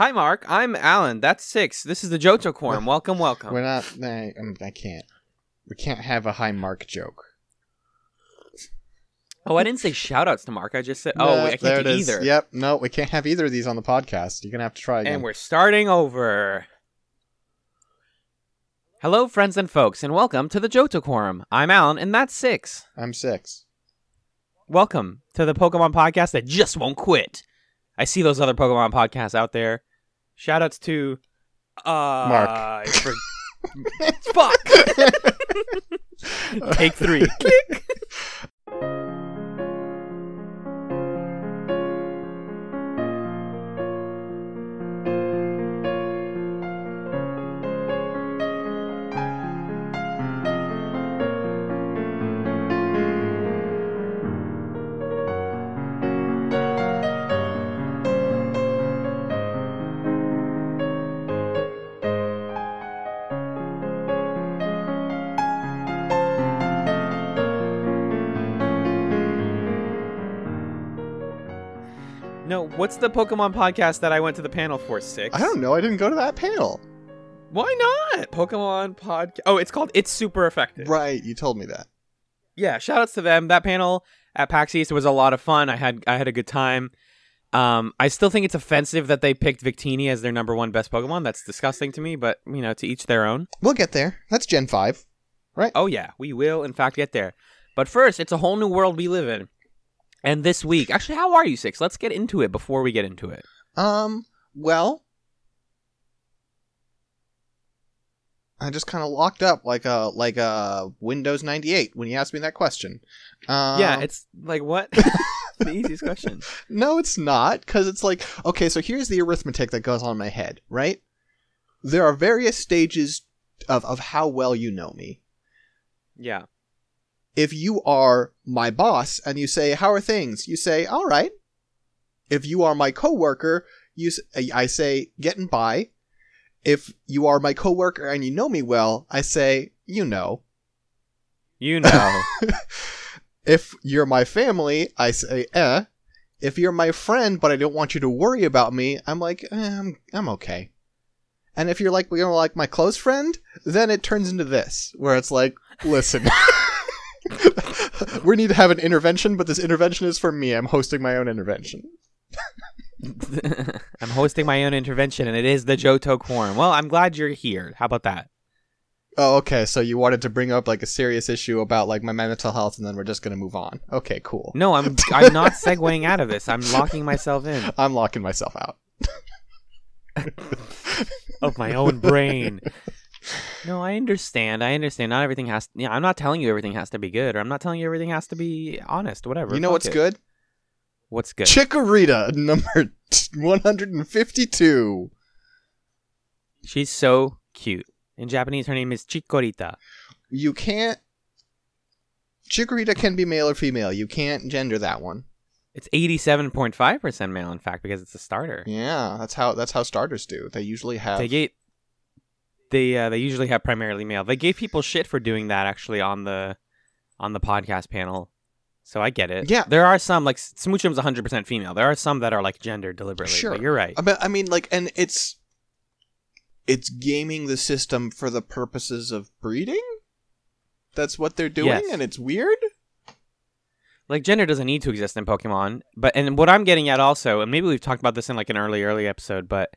Hi, Mark. I'm Alan. That's six. This is the Johto Quorum. Welcome, welcome. We're not. I, I can't. We can't have a high mark joke. Oh, I didn't say shout outs to Mark. I just said, No, oh, wait, I there can't do it is. either. Yep. No, we can't have either of these on the podcast. You're gonna have to try again. And we're starting over. Hello, friends and folks, and welcome to the Johto Quorum. I'm Alan, and that's six. I'm six. Welcome to the Pokemon podcast that just won't quit. I see those other Pokemon podcasts out there. Shout outs to uh Mark. For... Fuck. Take three. What's the Pokemon podcast that I went to the panel for? Six. I don't know. I didn't go to that panel. Why not? Pokemon podcast. Oh, it's called It's Super Effective. Right. You told me that. Yeah, shout outs to them. That panel at PAX East was a lot of fun. I had I had a good time. Um, I still think it's offensive that they picked Victini as their number one best Pokemon. That's disgusting to me, but you know, to each their own. We'll get there. That's Gen five. right? Oh yeah, we will in fact get there. But first, it's a whole new world we live in. And this week, actually, how are you, Six? Let's get into it before we get into it. Um. Well. I just kind of locked up like a like a Windows 98 when you asked me that question. Uh, yeah, it's like what? the easiest question. No, it's not, because it's like, okay, so here's the arithmetic that goes on in my head, right? There are various stages of, of how well you know me. Yeah. If you are my boss and you say, How are things? You say, All right. If you are my coworker, you s- I say, Getting by. If you are my coworker and you know me well, I say, You know. You know. if you're my family, I say, eh. If you're my friend, but I don't want you to worry about me, I'm like, eh, I'm, I'm okay. And if you're like, you know, like my close friend, then it turns into this, where it's like, listen, we need to have an intervention, but this intervention is for me. I'm hosting my own intervention. I'm hosting my own intervention, and it is the Johto Quorum. Well, I'm glad you're here. How about that? Oh, okay. So you wanted to bring up like a serious issue about like my mental health, and then we're just gonna move on. Okay, cool. No, I'm I'm not segueing out of this. I'm locking myself in I'm locking myself out. of my own brain. No, I understand. I understand. Not everything has. Yeah, I'm not telling you everything has to be good, or I'm not telling you everything has to be honest. Whatever. You know Fuck what's it. good? What's good? Chikorita number 152. She's so cute. In Japanese, her name is Chikorita. You can't. Chikorita can be male or female. You can't gender that one. It's 87.5% male, in fact, because it's a starter. Yeah, that's how that's how starters do. They usually have. They gave they uh, they usually have primarily male. They gave people shit for doing that actually on the on the podcast panel. So I get it. Yeah. There are some like Smoochum's 100% female. There are some that are like gendered deliberately. Sure. But you're right. I mean, I mean, like, and it's it's gaming the system for the purposes of breeding. That's what they're doing, Yes. and it's weird. Like gender doesn't need to exist in Pokemon. But and what I'm getting at also, and maybe we've talked about this in like an early early episode, but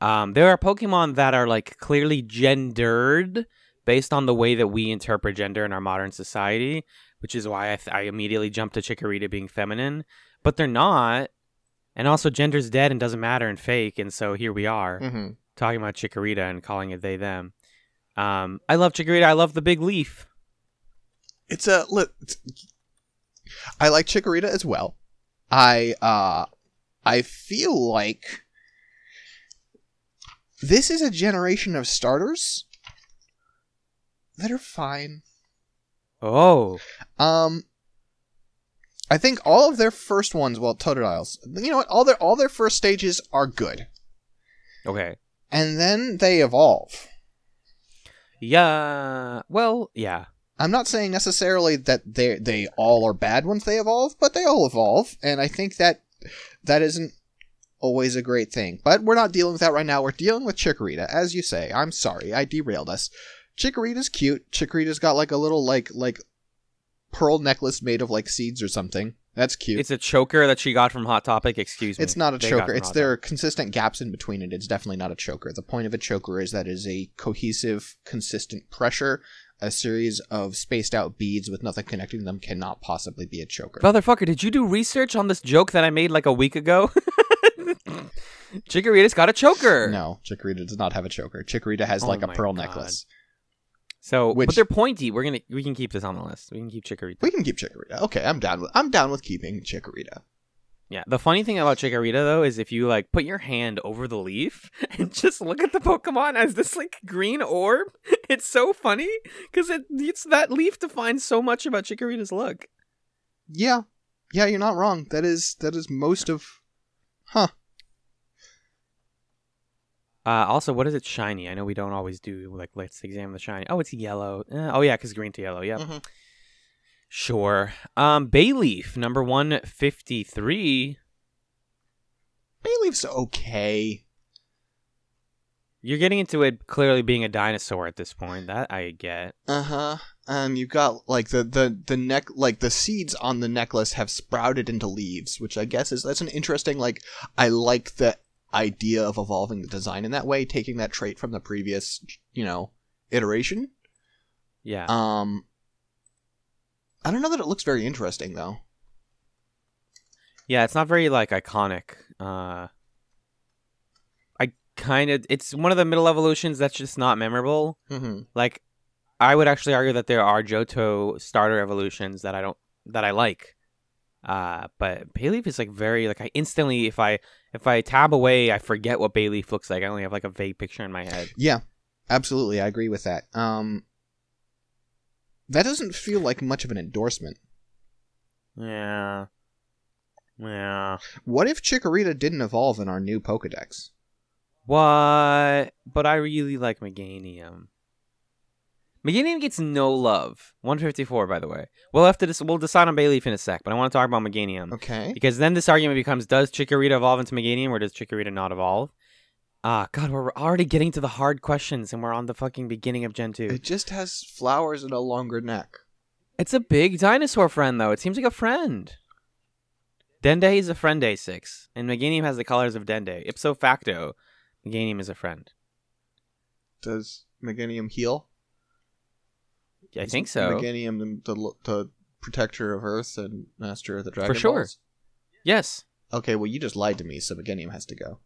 um, there are Pokemon that are like clearly gendered based on the way that we interpret gender in our modern society, which is why I, th- I immediately jumped to Chikorita being feminine, but they're not. And also, gender's dead and doesn't matter and fake, and so here we are Mm-hmm. talking about Chikorita and calling it they them. Um, I love Chikorita. I love the big leaf. It's a. Look, it's, I like Chikorita as well. I uh, I feel like this is a generation of starters that are fine. Oh, Um, I think all of their first ones, well, Totodiles, you know what? All their all their first stages are good, okay. and then they evolve. Yeah. Well, yeah. I'm not saying necessarily that they they all are bad once they evolve, but they all evolve, and I think that that isn't always a great thing. But we're not dealing with that right now. We're dealing with Chikorita, as you say. I'm sorry, I derailed us. Chikorita's cute. Chikorita's got like a little like like pearl necklace made of like seeds or something. That's cute. It's a choker that she got from Hot Topic. Excuse me. It's not a They choker. It's there are consistent gaps in between it. It's definitely not a choker. The point of a choker is that it is a cohesive, consistent pressure. A series of spaced out beads with nothing connecting them cannot possibly be a choker. Motherfucker, did you do research on this joke that I made like a week ago? Chikorita's got a choker. No, Chikorita does not have a choker. Chikorita has Oh like a pearl God. necklace. So, Which- but they're pointy. We're gonna we can keep this on the list. We can keep Chikorita. We can keep Chikorita. Okay, I'm down with I'm down with keeping Chikorita. Yeah. The funny thing about Chikorita though is if you like put your hand over the leaf and just look at the Pokemon as this like green orb, it's so funny because it it's that leaf defines so much about Chikorita's look. Yeah. Yeah, you're not wrong. That is that is most of Huh. Uh, also, what is it shiny? I know we don't always do like let's examine the shiny. Oh, it's yellow. Eh, oh yeah, because green to yellow. Yep. Mhm. Sure. Um, Bayleaf number one fifty three. Bayleaf's okay. You're getting into it clearly being a dinosaur at this point. That I get. Uh-huh. And you've got like the the the neck like the seeds on the necklace have sprouted into leaves, which I guess is that's an interesting like I like the idea of evolving the design in that way, taking that trait from the previous, you know, iteration. Yeah. Um I don't know that it looks very interesting though. Yeah, it's not very like iconic. Uh I kind of it's one of the middle evolutions that's just not memorable. Mm-hmm. Like I would actually argue that there are Johto starter evolutions that I don't that I like. Uh but Bayleaf is like very like I instantly if I if I tab away I forget what Bayleaf looks like. I only have like a vague picture in my head. Yeah, absolutely. I agree with that. Um, that doesn't feel like much of an endorsement. Yeah. Yeah. What if Chikorita didn't evolve in our new Pokedex? What? But I really like Meganium. Meganium gets no love. 154, by the way. We'll have to dis- we'll decide on Bayleaf in a sec, but I want to talk about Meganium Okay. because then this argument becomes: Does Chikorita evolve into Meganium, or does Chikorita not evolve? Ah, God, we're already getting to the hard questions, and we're on the fucking beginning of Gen two. It just has flowers and a longer neck. It's a big dinosaur friend, though. It seems like a friend. Dende is a friend day six, and Meganium has the colors of Dende. Ipso facto, Meganium is a friend. Does Meganium heal? I think so. Meganium the, the the protector of Earth and master of the Dragon For sure. Balls? Yes. Okay, well you just lied to me, so Meganium has to go.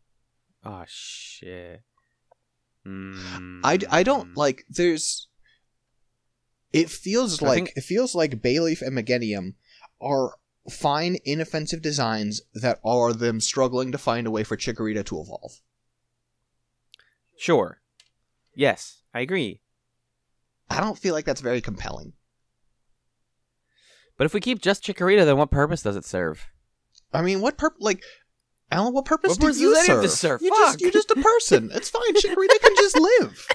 Oh shit. Mm. I, I don't like there's it feels I like think- it feels like Bayleaf and Meganium are fine inoffensive designs that are them struggling to find a way for Chikorita to evolve. Sure. Yes, I agree. I don't feel like that's very compelling. But if we keep just Chikorita, then what purpose does it serve? I mean, what purpose like Alan, what purpose What do purpose you does serve? this serve? You're Fuck. just you're just a person. It's fine. Chikorita can just live.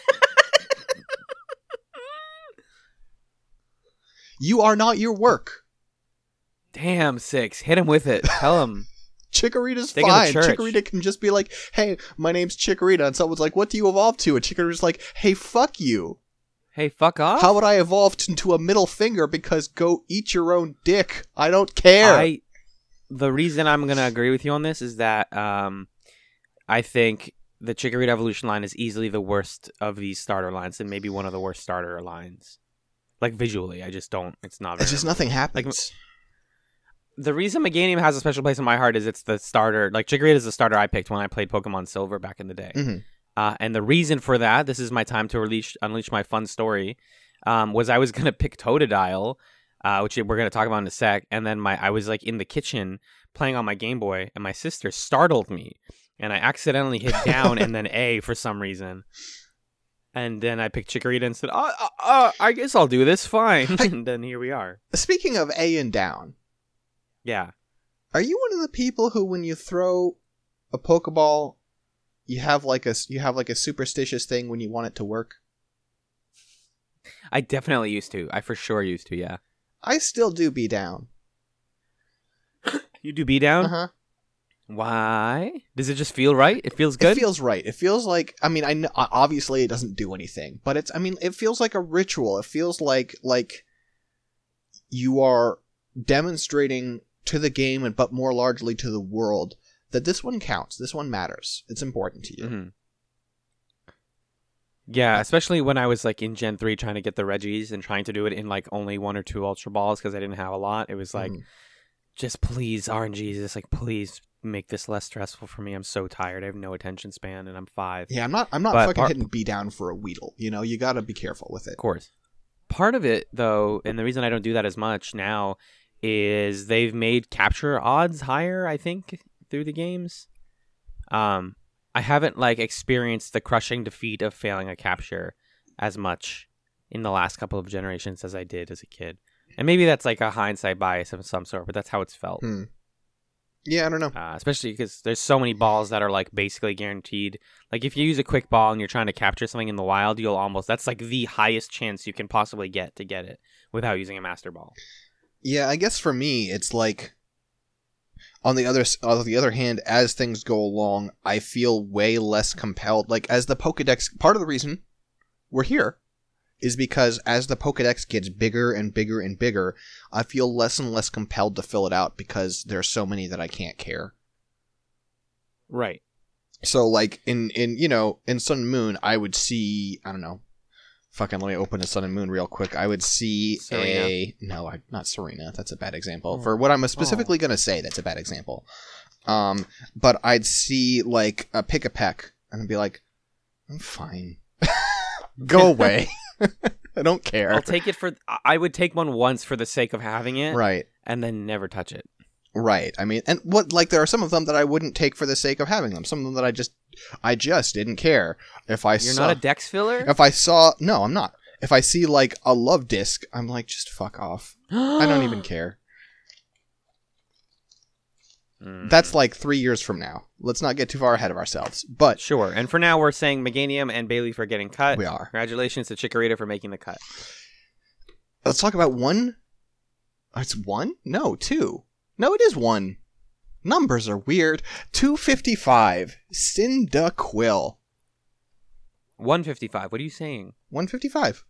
You are not your work. Damn, six. Hit him with it. Tell him. Chikorita's Take fine. Chikorita can just be like, "Hey, my name's Chikorita," and someone's like, "What do you evolve to?" And Chikorita's like, "Hey, fuck you. Hey, fuck off. How would I evolve into a middle finger? Because go eat your own dick. I don't care." I the reason I'm gonna agree with you on this is that um, I think the Chikorita evolution line is easily the worst of these starter lines, and maybe one of the worst starter lines. Like visually, I just don't. It's not. it's just nothing happens. the reason Meganium has a special place in my heart is it's the starter. Like Chikorita is the starter I picked when I played Pokemon Silver back in the day. Mhm. Uh, and the reason for that, this is my time to release unleash my fun story, um, was I was gonna pick Totodile, uh, which we're gonna talk about in a sec. And then my I was like in the kitchen playing on my Game Boy, and my sister startled me, and I accidentally hit down and then A for some reason. And then I picked Chikorita and said, "Oh, uh, uh, I guess I'll do this fine." and then here we are. Speaking of A and down, Yeah. are you one of the people who, when you throw a Pokeball, you have like a you have like a superstitious thing when you want it to work? I definitely used to. I for sure used to. Yeah. I still do be down. You do be down. Uh huh. Why? Does it just feel right? It feels good. It feels right. It feels like I mean I know, obviously it doesn't do anything, but it's I mean it feels like a ritual. It feels like like you are demonstrating to the game and but more largely to the world that this one counts. This one matters. It's important to you. Mhm. Yeah, especially when I was like in Gen three trying to get the Regis and trying to do it in like only one or two Ultra Balls because I didn't have a lot. It was like, Mhm. just please RNG, just like please make this less stressful for me. I'm so tired. I have no attention span, and I'm five. Yeah, I'm not I'm not But fucking part- hitting B down for a Weedle. You know, you got to be careful with it. Of course. Part of it, though, and the reason I don't do that as much now is they've made capture odds higher, I think, through the games. Um, I haven't like experienced the crushing defeat of failing a capture as much in the last couple of generations as I did as a kid. And maybe that's like a hindsight bias of some sort, but that's how it's felt. Hmm. Yeah, I don't know. Uh, especially because there's so many balls that are like basically guaranteed. Like if you use a quick ball and you're trying to capture something in the wild, you'll almost that's like the highest chance you can possibly get to get it without using a master ball. Yeah, I guess for me, it's like on the other on the other hand, as things go along, I feel way less compelled. Like as the Pokedex, part of the reason we're here is because as the Pokedex gets bigger and bigger and bigger, I feel less and less compelled to fill it out because there's so many that I can't care. Right. So like in in you know in Sun and Moon, I would see I don't know. Fucking let me open a Sun and Moon real quick. I would see Serena. a no, I, not Serena. That's a bad example. Oh. For what I'm specifically gonna say, that's a bad example. Um, but I'd see like a Pikipek and I'd be like, I'm fine. Go away. I don't care. I'll take it for. I would take one once for the sake of having it, right. and then never touch it. Right. I mean, and what like there are some of them that I wouldn't take for the sake of having them. Some of them that I just I just didn't care if I You're saw not a dex filler. if I saw no, I'm not. If I see like a Luvdisc, I'm like just fuck off. I don't even care. Mm. That's like 3 years from now. Let's not get too far ahead of ourselves. But sure. And for now, we're saying Meganium and Bayleaf for getting cut. we are. Congratulations to Chikorita for making the cut. Let's talk about one It's one? No, two. No, it is one. Numbers are weird. 255. Cyndaquil. 155. What are you saying? 155.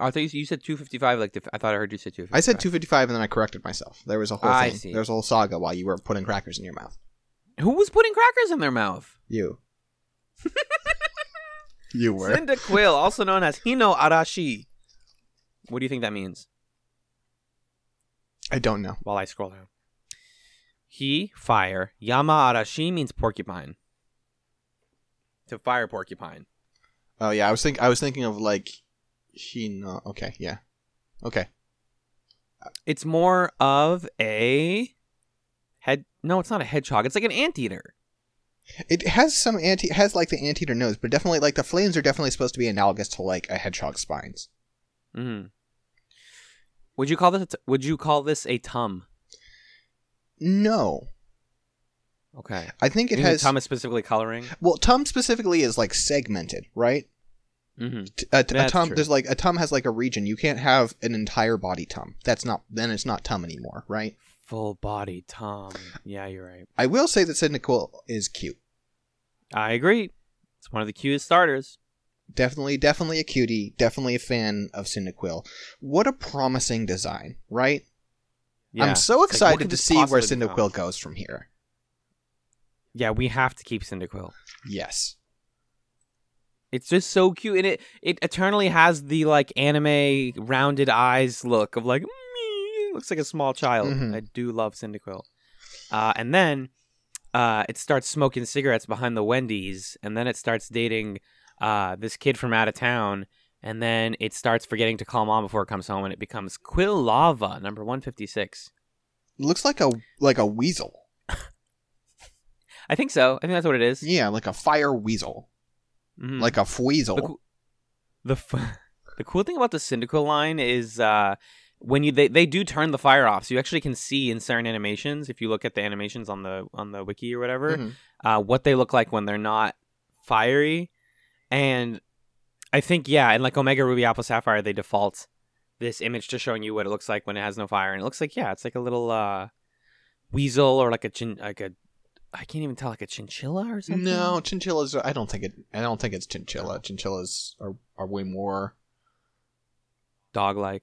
I thought you, you said 255. Like the, I thought I heard you say 255. I said 255 and then I corrected myself. There was a whole I thing. see. There was a whole saga while you were putting crackers in your mouth. Who was putting crackers in their mouth? You. you were. Cyndaquil, also known as Hino Arashi. What do you think that means? I don't know. While I scroll down. He, fire. Yama Arashi means porcupine. To fire porcupine. Oh yeah, I was think I was thinking of like he no okay, yeah. Okay. It's more of a head. No, it's not a hedgehog. It's like an anteater. It has some anti has like the anteater nose, but definitely like the flames are definitely supposed to be analogous to like a hedgehog's spines. Mm. Would you call this? A would you call this a tum? No. Okay. I think it You has tum is specifically coloring. well, tum specifically is like segmented, right? Mm-hmm. A, a That's tum true. there's like a tum has like a region. You can't have an entire body tum. That's not then it's not tum anymore, right? Full body tum. Yeah, you're right. I will say that Cyndaquil is cute. I agree. It's one of the cutest starters. Definitely, definitely a cutie. Definitely a fan of Cyndaquil. What a promising design, right? Yeah. I'm so It's like, excited could to see where Cyndaquil become? goes from here. Yeah, we have to keep Cyndaquil. Yes. It's just so cute, and it it eternally has the like anime rounded eyes look of like me. Looks like a small child. Mhm. I do love Cyndaquil. Uh, and then uh, it starts smoking cigarettes behind the Wendy's, and then it starts dating uh, this kid from out of town, and then it starts forgetting to call mom before it comes home, and it becomes Quilava number one fifty six. Looks like a like a weasel. I think so. I think that's what it is. Yeah, like a fire weasel. Mhm. Like a weasel. The, the f- the cool thing about the Cyndaquil line is uh, when you they, they do turn the fire off, so you actually can see in certain animations if you look at the animations on the on the wiki or whatever Mhm. uh, what they look like when they're not fiery, and I think yeah, and like Omega Ruby Alpha Sapphire they default this image to showing you what it looks like when it has no fire, and it looks like yeah, it's like a little uh, weasel or like a chin, like a I can't even tell like a chinchilla or something. No, chinchillas. I don't think it. I don't think it's chinchilla. Chinchillas are are way more dog like.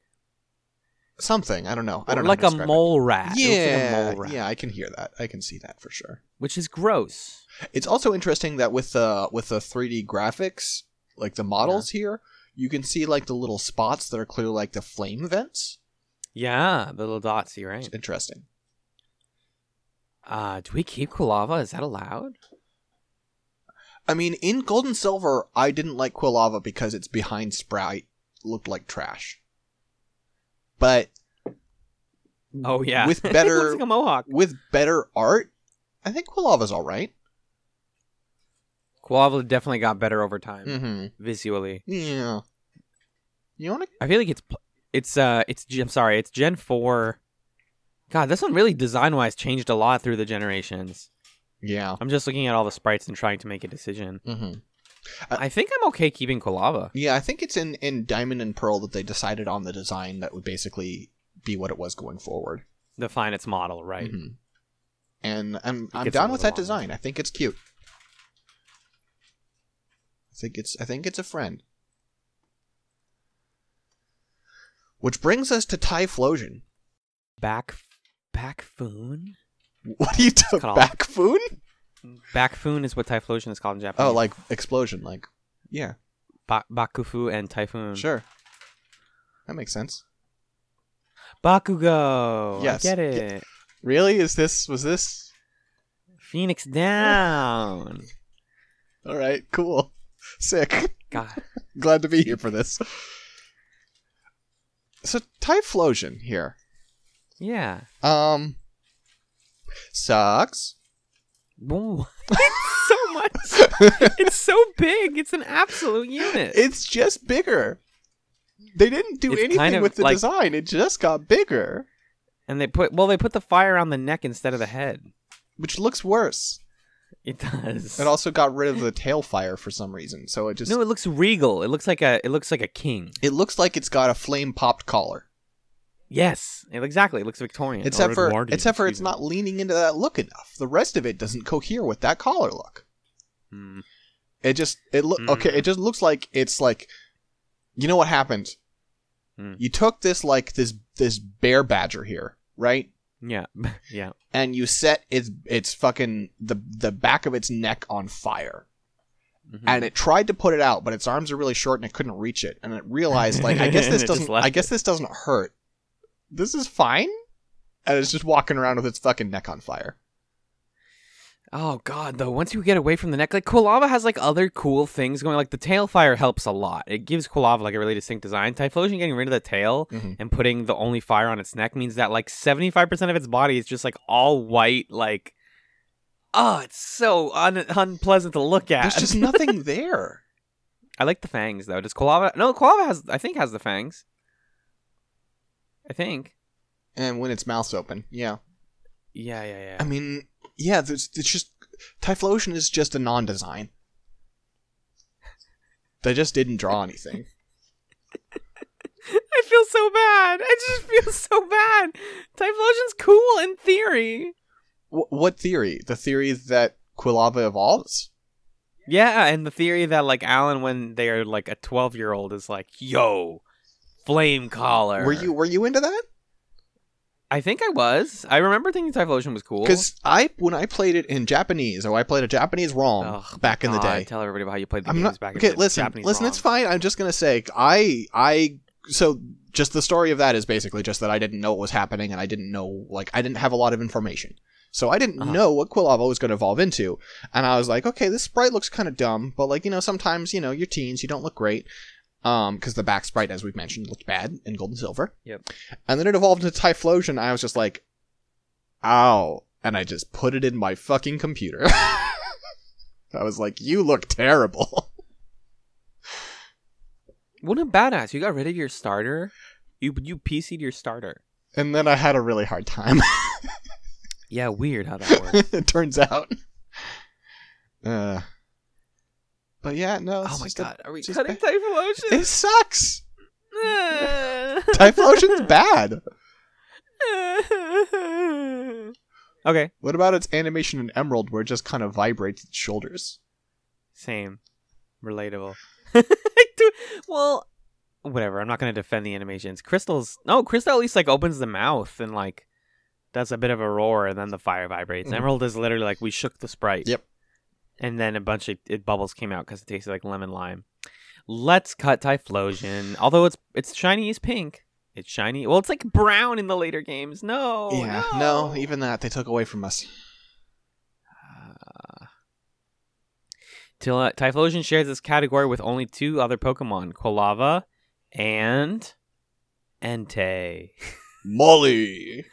Something. I don't know. I don't know. like how a mole rat. Looks like a Yeah, mole rat, yeah, I can hear that. I can see that for sure. which is gross. It's also interesting that with the with the 3D graphics, like the models here, you can see like the little spots that are clearly like the flame vents. Yeah, the little dots. You're right. It's interesting. Uh, do we keep Quilava? Is that allowed? I mean, in Gold and Silver, I didn't like Quilava because its behind sprite looked like trash. But Oh yeah, With better- looks like a mohawk. with better art, I think Quilava's all right. Quilava definitely got better over time Mm-hmm. visually. Yeah. You want to? I feel like it's it's uh it's I'm sorry, it's Gen four. God, this one really design wise changed a lot through the generations. Yeah. I'm just looking at all the sprites and trying to make a decision. Mm-hmm. I think I'm okay keeping Quilava. Yeah, I think it's in in Diamond and Pearl that they decided on the design that would basically be what it was going forward. Define its model, right? Mhm. And I'm I'm down with that design. I think it's cute. I think it's I think it's a friend. Which brings us to Typhlosion. Back back Bakphoon? What do you do? called- Bakphoon? Bakphoon is what Typhlosion is called in Japanese. Oh, like explosion, like yeah, ba- Bakufu and Typhoon. sure. That makes sense. Bakugo. Yes. I get it. Really? Is this was this? Phoenix down. All right, cool. Sick. God. Glad to be here for this. So Typhlosion here. Yeah. Um sucks. Boom. it's so much. It's so big. It's an absolute unit. It's just bigger. They didn't do It's anything kind of with the like- design. It just got bigger, And they put well, they put the fire on the neck instead of the head. which looks worse. It does. It also got rid of the tail fire for some reason. So it just no, it looks regal. It looks like a. It looks like a king. it looks like it's got a flame popped collar. Yes, exactly. It looks Victorian. Except Or for Edwardian, except for it's me. not leaning into that look enough. The rest of it doesn't cohere with that collar look. Hmm. It just it look okay. Mm. It just looks like it's like, you know what happened? Mm. You took this like this this bear badger here, right? Yeah, yeah. And you set its its fucking the the back of its neck on fire, Mhm. and it tried to put it out, but its arms are really short and it couldn't reach it. And it realized like I guess this doesn't, I guess this doesn't hurt. This is fine. And it's just walking around with its fucking neck on fire. Oh god, though, once you get away from the neck, like Quilava has like other cool things going. Like the tail fire helps a lot. It gives Quilava like a really distinct design. Typhlosion getting rid of the tail Mhm. and putting the only fire on its neck means that like seventy five percent of its body is just like all white. Like, oh, it's so un- unpleasant to look at. There's just nothing there. I like the fangs though. Does Quilava? No, Quilava has. I think has the fangs. I think. And when its mouth's open, yeah. Yeah, yeah, yeah. I mean, yeah, there's, it's just Typhlosion is just a non-design. They just didn't draw anything. I feel so bad. I just feel so bad. Typhlosion's cool in theory. Wh- what theory? The theory that Quilava evolves? Yeah, and the theory that like Alan, when they are like a twelve year old, is like, "Yo, flame collar." Were you were you into that? I think I was. I remember thinking Typhlosion was cool. Because I when I played it in Japanese, or I played a Japanese ROM Ugh, back in the God, day. tell everybody about how you played the I'm games not back okay. in the Listen, Japanese listen. It's fine. I'm just gonna say I I so just the story of that is basically just that I didn't know what was happening and I didn't know like I didn't have a lot of information. So I didn't Uh-huh. know what Quilava was going to evolve into, and I was like, okay, this sprite looks kind of dumb, but like you know, sometimes you know you're teens, you don't look great, um, because the back sprite, as we've mentioned, looked bad in Gold and Silver. Yep. And then it evolved into Typhlosion. I was just like, ow, and I just put it in my fucking computer. I was like, you look terrible. What a badass! You got rid of your starter. You you PC'd your starter. And then I had a really hard time. Yeah, weird how that works. it turns out. Uh, but yeah, no. oh my just a- god, are we cutting ba- Typhlosion? it sucks. Typhlosion's bad. Okay. What about its animation in Emerald where it just kind of vibrates its shoulders? Same. Relatable. well, whatever. I'm not going to defend the animations. Crystal's no, Crystal at least like opens the mouth and like does a bit of a roar, and then the fire vibrates. Mhm. Emerald is literally like we shook the sprite. Yep. And then a bunch of it bubbles came out because it tasted like lemon lime. Let's cut Typhlosion. Although it's it's shiny pink. It's shiny. Well, it's like brown in the later games. No. yeah, no. no, even that they took away from us. Uh, Till uh, Typhlosion shares this category with only two other Pokemon, Quilava and Entei. Molly.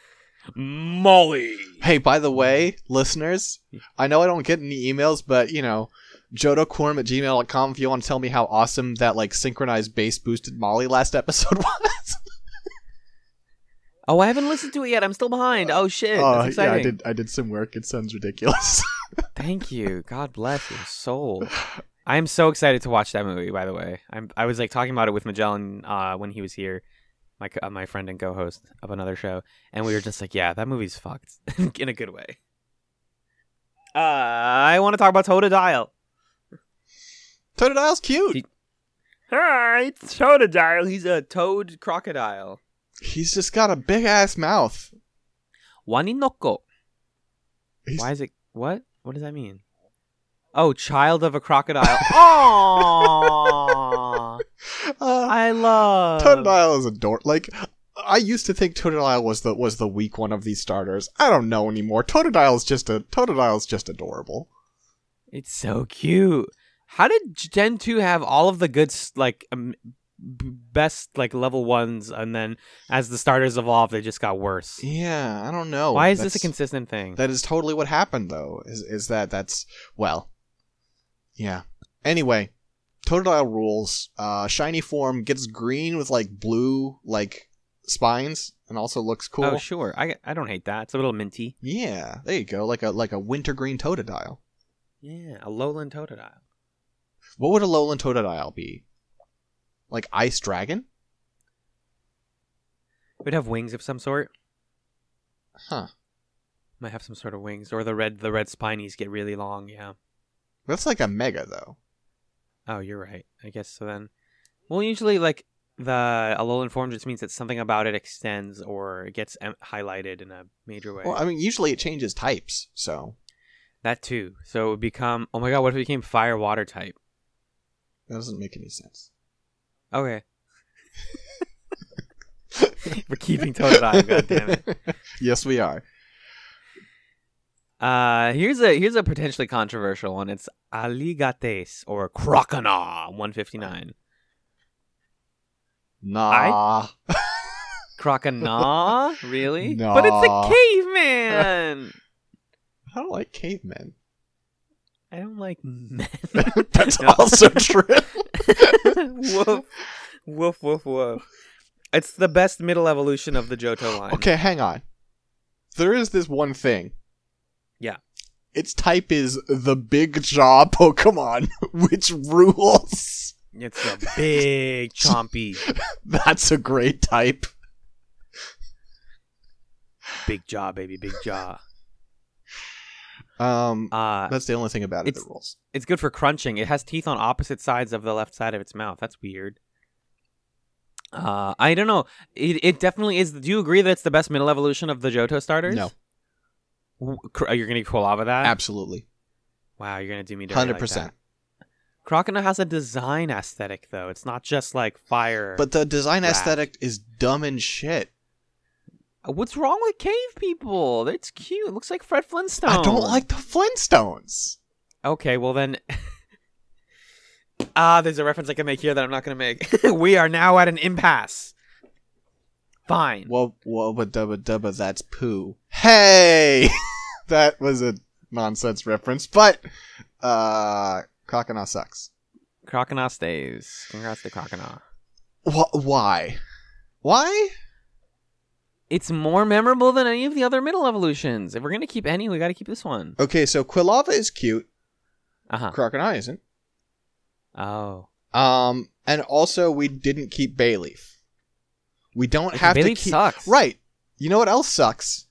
Molly. Hey, by the way, listeners, I know I don't get any emails, but you know, johtoquorum at gmail.com if you want to tell me how awesome that like synchronized bass boosted Molly last episode was. Oh, I haven't listened to it yet. I'm still behind. Oh shit, Oh, that's yeah, I did I did some work. It sounds ridiculous. Thank you. God bless your soul. I am so excited to watch that movie. By the way, I'm. I was like talking about it with Magellan uh, when he was here, my uh, my friend and co-host of another show, and we were just like, yeah, that movie's fucked in a good way. Uh, I want to talk about Totodile. Totodile's cute. He- Hi, it's Totodile. He's a toad crocodile. He's just got a big ass mouth. Waninoko. He's- Why is it? What? What does that mean? Oh, child of a crocodile. Aww. Uh, I love Totodile is ador Like I used to think Totodile was the was the weak one of these starters. I don't know anymore. Totodile is just a Totodile is just adorable. It's so cute. How did Gen 2 have all of the good like um, best like level ones and then as the starters evolved they just got worse? Yeah, I don't know. Why is this a consistent thing? That is totally what happened though. Is is that that's well. Yeah. Anyway, Totodile rules. Uh shiny form gets green with like blue like spines and also looks cool. Oh, sure. I I don't hate that. It's a little minty. Yeah, there you go. Like a like a wintergreen Totodile. Yeah, Alolan Totodile. What would Alolan Totodile be? Like ice dragon? It would have wings of some sort. Huh. Might have some sort of wings, or the red the red spinies get really long. Yeah. That's like a mega though. Oh, you're right. I guess so. Then, well, usually like the Alolan form just means that something about it extends or gets em- highlighted in a major way. Well, I mean, usually it changes types, so that too. So it would become. Oh my god! What if it became fire water type? that doesn't make any sense. Okay. We're keeping Totodile. God damn it. yes, we are. Uh, here's a here's a potentially controversial one. It's Alligates or Croconaw 159. Nah. Croconaw? really? But it's a caveman. I don't like cavemen. I don't like men. That's also true. woof, woof, woof, woof. It's the best middle evolution of the Johto line. Okay, hang on. There is this one thing. Its type is the Big Jaw Pokemon, which rules. It's a big chompy, That's a great type. big jaw, baby, big jaw. Um, Uh, that's the only thing about it it's- that rules. it's good for crunching. It has teeth on opposite sides of the left side of its mouth. That's weird. Uh, I don't know. It, it definitely is. Do you agree that it's the best middle evolution of the Johto starters? No. You're gonna Quilava that? Absolutely. Wow, you're gonna do me Hundred percent. that. Crocodile has a design aesthetic though. It's not just like fire. But the design Rat. aesthetic is dumb and shit. Uh, what's wrong with cave people? It's cute. It looks like Fred Flintstone. I don't like the Flintstones. Okay, well then. Ah, there's a reference I can make here that I'm not gonna make. we are now at an impasse. Fine. Well, wubba dubba dubba, that's poo. Hey, that was a nonsense reference, but uh, Crocodile sucks. Crocodile stays. Congrats to Crocodile. Wh- why? Why? It's more memorable than any of the other middle evolutions. If we're gonna keep any, we gotta keep this one. Okay, so Quilava is cute. Uh huh. Crocodile isn't. Oh. Um, and also we didn't keep Bayleaf. We don't have Bayleaf to keep. sucks. Right. You know what else sucks?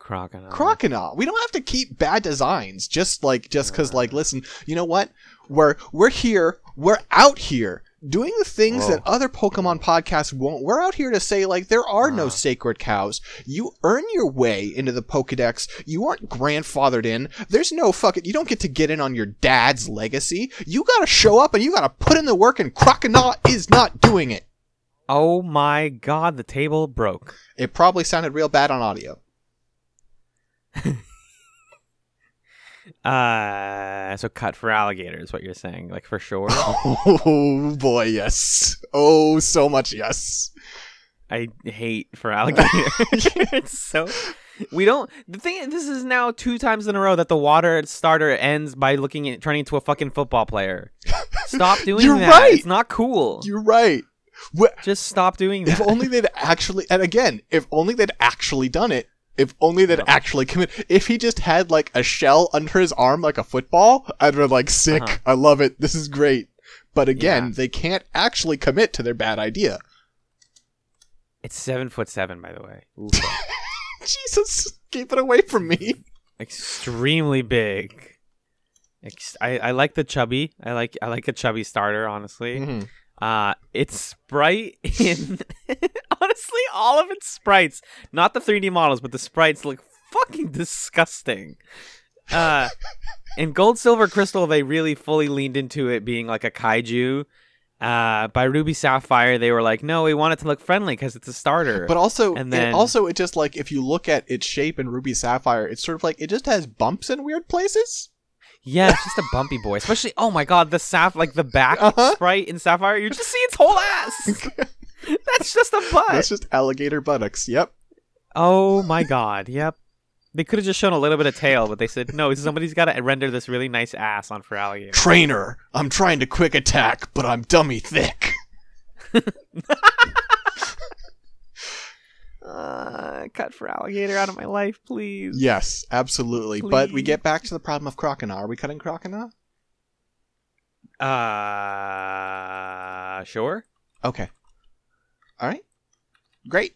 Croconaw. Croconaw. We don't have to keep bad designs just like just because like listen, you know what? We're we're here. We're out here doing the things Whoa. that other Pokemon podcasts won't. We're out here to say like there are no Uh-huh. sacred cows. You earn your way into the Pokedex. You aren't grandfathered in. There's no fucking. You don't get to get in on your dad's legacy. You gotta show up and you gotta put in the work. And Croconaw is not doing it. Oh my god, the table broke. It probably sounded real bad on audio. Uh, so cut Feraligatr's, what you're saying, like for sure. Oh boy, yes. Oh, so much yes. I hate Feraligatrs. it's so. We don't. The thing. This is now two times in a row that the water starter ends by looking at turning into a fucking football player. Stop doing You're that. right. It's not cool. You're right. Wh- Just stop doing that. If only they'd actually, and again, if only they'd actually done it. If only they'd Yeah. actually commit. If he just had like a shell under his arm like a football, I'd be like, sick. Uh-huh. I love it. This is great. But again, Yeah. they can't actually commit to their bad idea. It's seven foot seven, by the way. Jesus, keep it away from me. extremely big. Ex- I, I like the chubby. I like I like a chubby starter. Honestly, Mhm. Uh, it's sprite in honestly all of its sprites, not the 3D models, but the sprites look fucking disgusting. Uh, in Gold, Silver, Crystal, they really fully leaned into it being like a kaiju. Uh, by Ruby Sapphire, they were like, no, we want it to look friendly because it's a starter. But also, And and then- also, it just like if you look at its shape in Ruby Sapphire, it's sort of like it just has bumps in weird places. Yeah, it's just a bumpy boy. Especially, oh my god, the sap like the back Uh-huh. sprite in Sapphire, you just see its whole ass. That's just a butt. That's just alligator buttocks. Yep. Oh my god, yep. They could have just shown a little bit of tail, but they said, no, somebody's got to render this really nice ass on Feraligatr. Trainer, I'm trying to quick attack, but I'm dummy thick. Uh, cut Feraligatr out of my life, please. Yes, absolutely. But we get back to the problem of Croconaw. Are we cutting Croconaw? Uh, sure. Okay. All right. Great.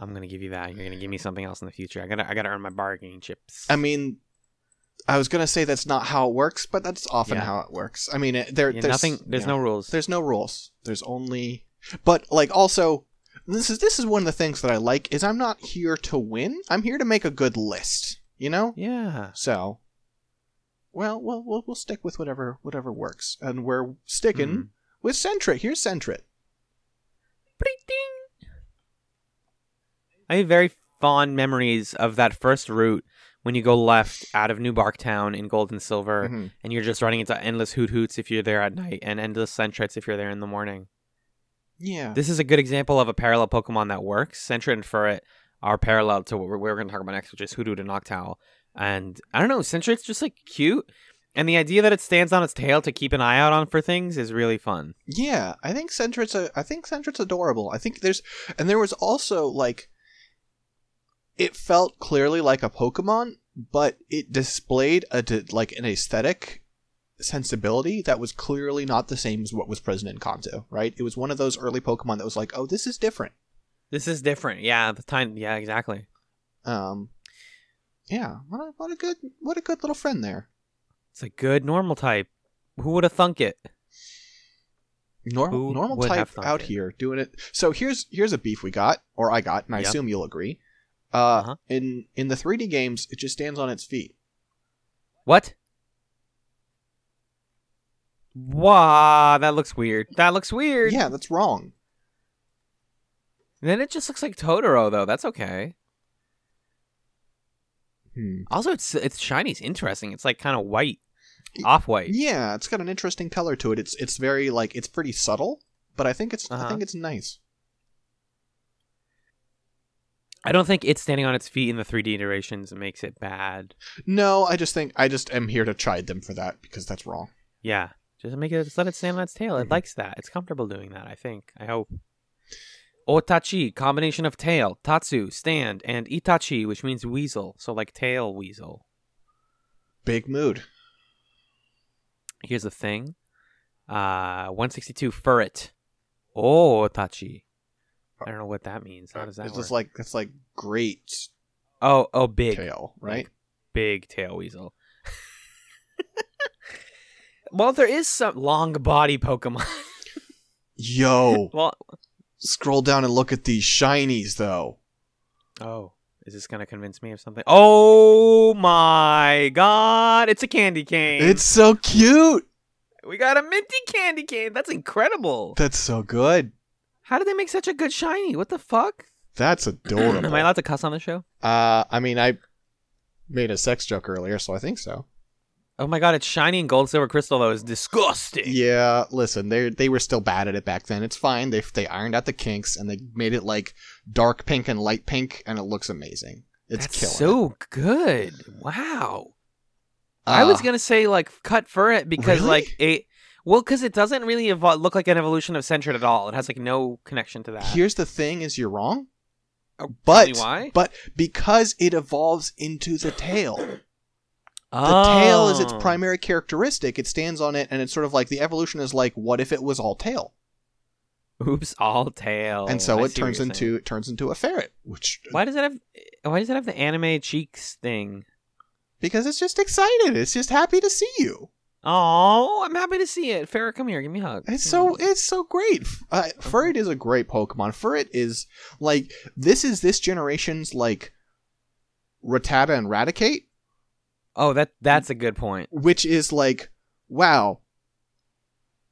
I'm gonna give you that. You're gonna give me something else in the future. I gotta, I gotta earn my bargaining chips. I mean, I was gonna say that's not how it works, but that's often Yeah. how it works. I mean, it, there, Yeah, there's nothing. There's yeah. no rules. There's no rules. There's only but like also this is this is one of the things that I like is I'm not here to win. I'm here to make a good list, you know? yeah. So well, we'll we'll, we'll stick with whatever whatever works. And we're sticking Mhm. with Sentret. Here's Sentret. I have very fond memories of that first route when you go left out of New Bark Town in Gold and Silver, Mhm. and you're just running into endless Hoothoots if you're there at night, and endless Sentrets if you're there in the morning. Yeah. This is a good example of a parallel Pokemon that works. Sentret and Furret are parallel to what we're, we're going to talk about next, which is Hoothoot and Noctowl. And I don't know, Sentret's just like cute. And the idea that it stands on its tail to keep an eye out on for things is really fun. Yeah, I think Sentret's a I think Sentret's adorable. I think there's and there was also like it felt clearly like a Pokemon, but it displayed a like an aesthetic sensibility that was clearly not the same as what was present in Kanto, right? It was one of those early Pokemon that was like, "Oh, this is different." This is different. Yeah, the time. Yeah, exactly. Um yeah, what a, what a good what a good little friend there. It's a good normal type. Who would have thunk it? Normal Who normal type out it? here doing it. So here's here's a beef we got, or I got, and I Yep. assume you'll agree. Uh, Uh-huh. in in the 3D games, it just stands on its feet. What? Wow, that looks weird. That looks weird. Yeah, that's wrong. Then it just looks like Totoro, though. That's okay. Hmm. Also, it's it's shiny. It's interesting. It's like kind of white, off white. Yeah, it's got an interesting color to it. It's it's very like it's pretty subtle, but I think it's I Uh-huh. think it's nice. I don't think it's standing on its feet in the 3D iterations makes it bad. No, I just think I just am here to chide them for that because that's wrong. Yeah, just make it. Just let it stand on its tail. It Mhm. likes that. It's comfortable doing that. I think. I hope. Otachi, combination of tail, tatsu, stand, and itachi, which means weasel. So like tail weasel. Big mood. Here's the thing. Uh, 162 furret. Oh, Otachi. I don't know what that means. How does that it's work? just like it's like great oh, oh, big, tail, right? Like, big tail weasel. well, there is some long body Pokemon. Yo, well, scroll down and look at these shinies though. oh, is this gonna convince me of something? Oh my god, it's a candy cane. It's so cute. we got a minty candy cane. That's incredible. That's so good. How did they make such a good shiny? What the fuck? That's adorable. Am I allowed to cuss on the show? Uh, I mean, I made a sex joke earlier, so I think so. Oh my god, it's shiny and gold, silver, crystal though. Is disgusting. Yeah, listen, they they were still bad at it back then. It's fine. They they ironed out the kinks and they made it like dark pink and light pink, and it looks amazing. It's That's killing. so good. Wow. it. I was Uh, gonna say like cut for it because Really? like it. Well, because it doesn't really evol- look like an evolution of Sentret at all. It has like no connection to that. Here's the thing: is you're wrong, Oh, but why? but because it evolves into the tail. The tail is its Oh. primary characteristic. It stands on it, and it's sort of like the evolution is like, what if it was all tail? Oops, all tail. and so I it turns into it turns into a ferret, which Why does it have? Why does it have the anime cheeks thing? because it's just excited. It's just happy to see you. Oh, I'm happy to see it. Ferret, come here, give me a hug. It's so it's so great. Uh, Furret is a great Pokemon. Furret is like this is this generation's like Rattata and Raticate, Oh, that that's a good point. which is like wow.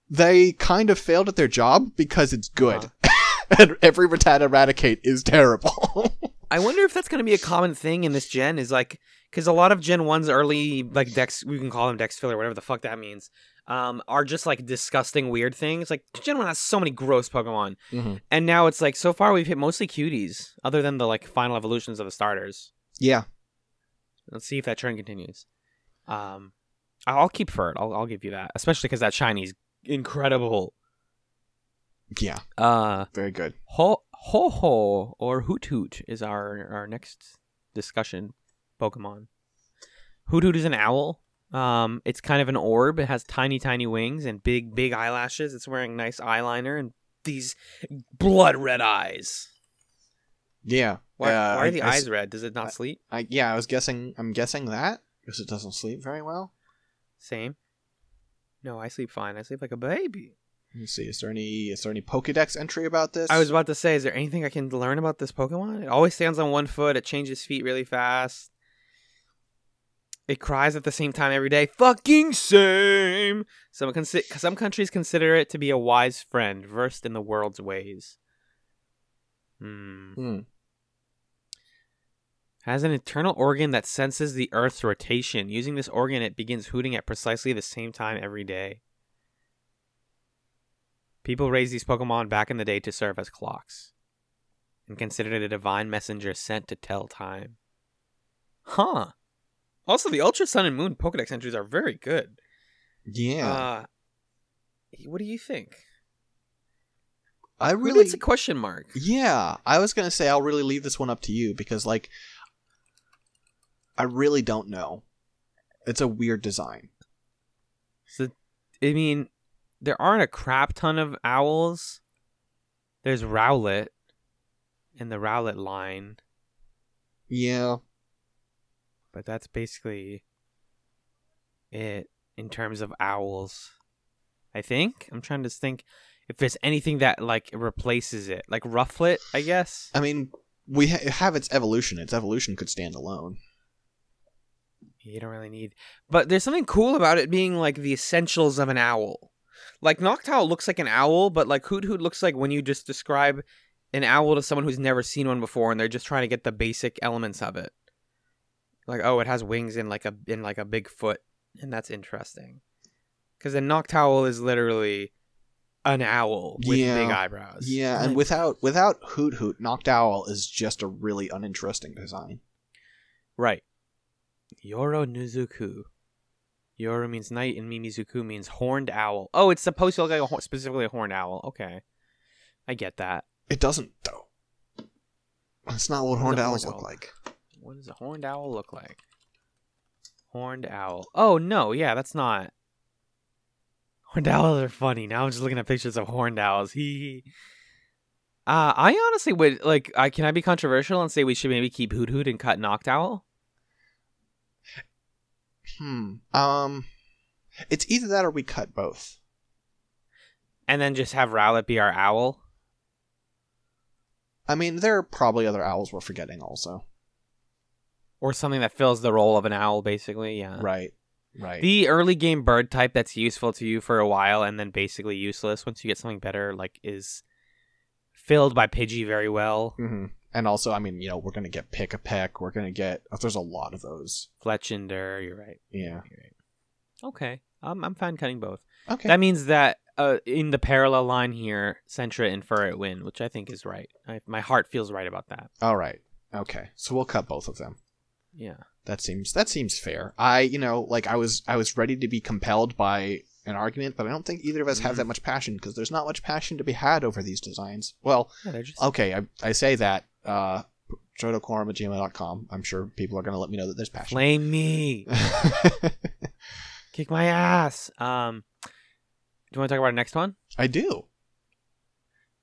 They kind of failed at their job because it's good. Uh-huh. and every Rattata Raticate is terrible. I wonder if that's going to be a common thing in this gen. Is like because a lot of Gen One's early like Dex, we can call them Dex filler, whatever the fuck that means, um, are just like disgusting weird things. Like Gen One has so many gross Pokemon, Mhm. and now it's like so far we've hit mostly cuties, other than the like final evolutions of the starters. Yeah. Let's see if that trend continues. Um, I'll keep Furret. I'll I'll give you that, especially because that shiny's incredible. Yeah. Uh, Very good. Ho Ho Ho or Hoothoot is our our next discussion Pokemon. Hoothoot is an owl. Um, it's kind of an orb. It has tiny, tiny wings and big, big eyelashes. It's wearing nice eyeliner and these blood red eyes. Yeah. Why, Uh, why are the I eyes red? Does it not sleep? I, yeah, I was guessing. I'm guessing that because it doesn't sleep very well. Same. No, I sleep fine. I sleep like a baby. Let me see. Is there any is there any Pokedex entry about this? I was about to say, is there anything I can learn about this Pokemon? It always stands on one foot. It changes feet really fast. It cries at the same time every day. Fucking same. Some consi- some countries consider it to be a wise friend, versed in the world's ways. Hmm. Hmm. Has an internal organ that senses the Earth's rotation. Using this organ, it begins hooting at precisely the same time every day. People raised these Pokemon back in the day to serve as clocks and considered it a divine messenger sent to tell time. Huh. Also, the Ultra Sun and Moon Pokedex entries are very good. Yeah. Uh, what do you think? I Really, it's a question mark. Yeah, I was gonna say I'll really leave this one up to you because like, I really don't know. It's a weird design. So, I mean, there aren't a crap ton of owls. There's Rowlet in the Rowlet line, Yeah. but that's basically it in terms of owls. I think I'm trying to think if there's anything that like replaces it, like Rufflet, I guess. I mean, we ha- have its evolution. Its evolution could stand alone. You don't really need, but there's something cool about it being like the essentials of an owl. Like Noctowl looks like an owl, but like Hoothoot looks like when you just describe an owl to someone who's never seen one before, and they're just trying to get the basic elements of it. Like, oh, it has wings and like a in like a big foot, and that's interesting. Because a Noctowl is literally an owl with Yeah. big eyebrows. Yeah, and without without Hoothoot, Knocked Owl is just a really uninteresting design. Right. Yorunozuku. Yoro means night, and Mimizuku means horned owl. Oh, it's supposed to look like a hor- specifically a horned owl. Okay, I get that. It doesn't though. That's not what What horned owls horned look owl- like. What does a horned owl look like? Horned owl. Oh no, yeah, that's not. Horned owls are funny. Now I'm just looking at pictures of horned owls. He. Uh, I honestly would like. I can I be controversial and say we should maybe keep Hoothoot and cut Noctowl? Hmm. Um, it's either that or we cut both. and then just have Rowlet be our owl. I mean, there are probably other owls we're forgetting also. Or something that fills the role of an owl, basically. Yeah. Right. Right. The early game bird type that's useful to you for a while and then basically useless once you get something better, like is filled by Pidgey very well. hmm And also, I mean, you know, we're gonna get Pikipek. We're gonna get. oh, there's a lot of those. Fletchinder, you're right. Yeah. You're right. Okay. Um, I'm fine cutting both. Okay. That means that uh, in the parallel line here, Sentret and Furret win, which I think is right. I, my heart feels right about that. All right. Okay. So we'll cut both of them. Yeah. That seems that seems fair. I, you know, like I was I was ready to be compelled by an argument, but I don't think either of us have Mm. that much passion because there's not much passion to be had over these designs. Well, Yeah, just okay, I, I say that. Uh, at gmail.com. I'm sure people are going to let me know that there's passion. Blame me, kick my ass. Um, do you want to talk about our next one? I do.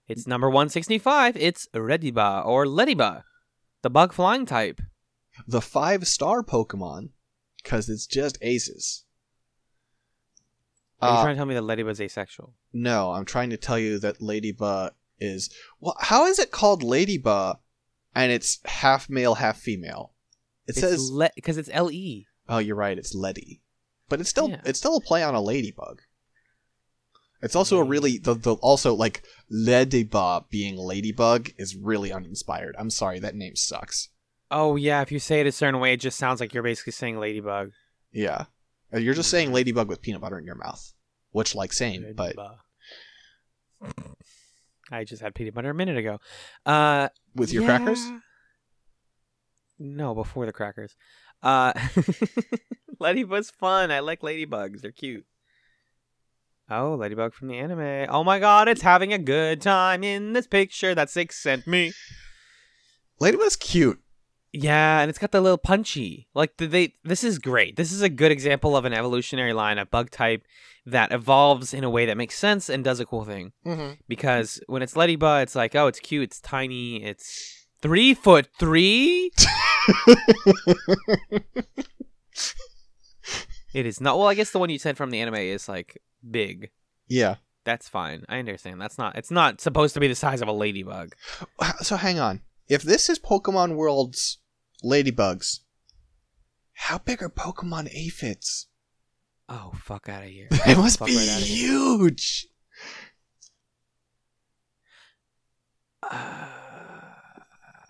It's number 165. It's Rediba or Lediba, the bug flying type. The five star Pokemon, because it's just aces. Are you Uh, trying to tell me that Lediba's asexual? no, I'm trying to tell you that Ladybug is. Well, how is it called Ladybug and it's half male, half female? It says. because it's L E. Oh, you're right. It's Letty, but it's still Yeah. it's still a play on a ladybug. It's also a really the, the also like Ladybug being ladybug is really uninspired. I'm sorry, that name sucks. Oh yeah, if you say it a certain way, it just sounds like you're basically saying ladybug. Yeah, Uh, you're just saying ladybug with peanut butter in your mouth, which like same, but Lediba. I just had peanut butter a minute ago. Uh, with your crackers. No, before the crackers. Uh, Ladybug's fun. I like ladybugs. They're cute. Oh, Ladybug from the anime. Oh my god, it's having a good time in this picture that Six sent me. Ladybug's cute. Yeah, and it's got the little punchy. Like the, they this is great. This is a good example of an evolutionary line, a bug type that evolves in a way that makes sense and does a cool thing. Mm-hmm. Because when it's Ladybug, it's like, oh, it's cute, it's tiny, it's three foot three. It is not. Well, I guess the one you sent from the anime is like big. yeah. That's fine. I understand. That's not. It's not supposed to be the size of a ladybug. So hang on. If this is Pokemon World's ladybugs, how big are Pokemon aphids? Oh, fuck out of here. It must Fuck be right huge. Uh,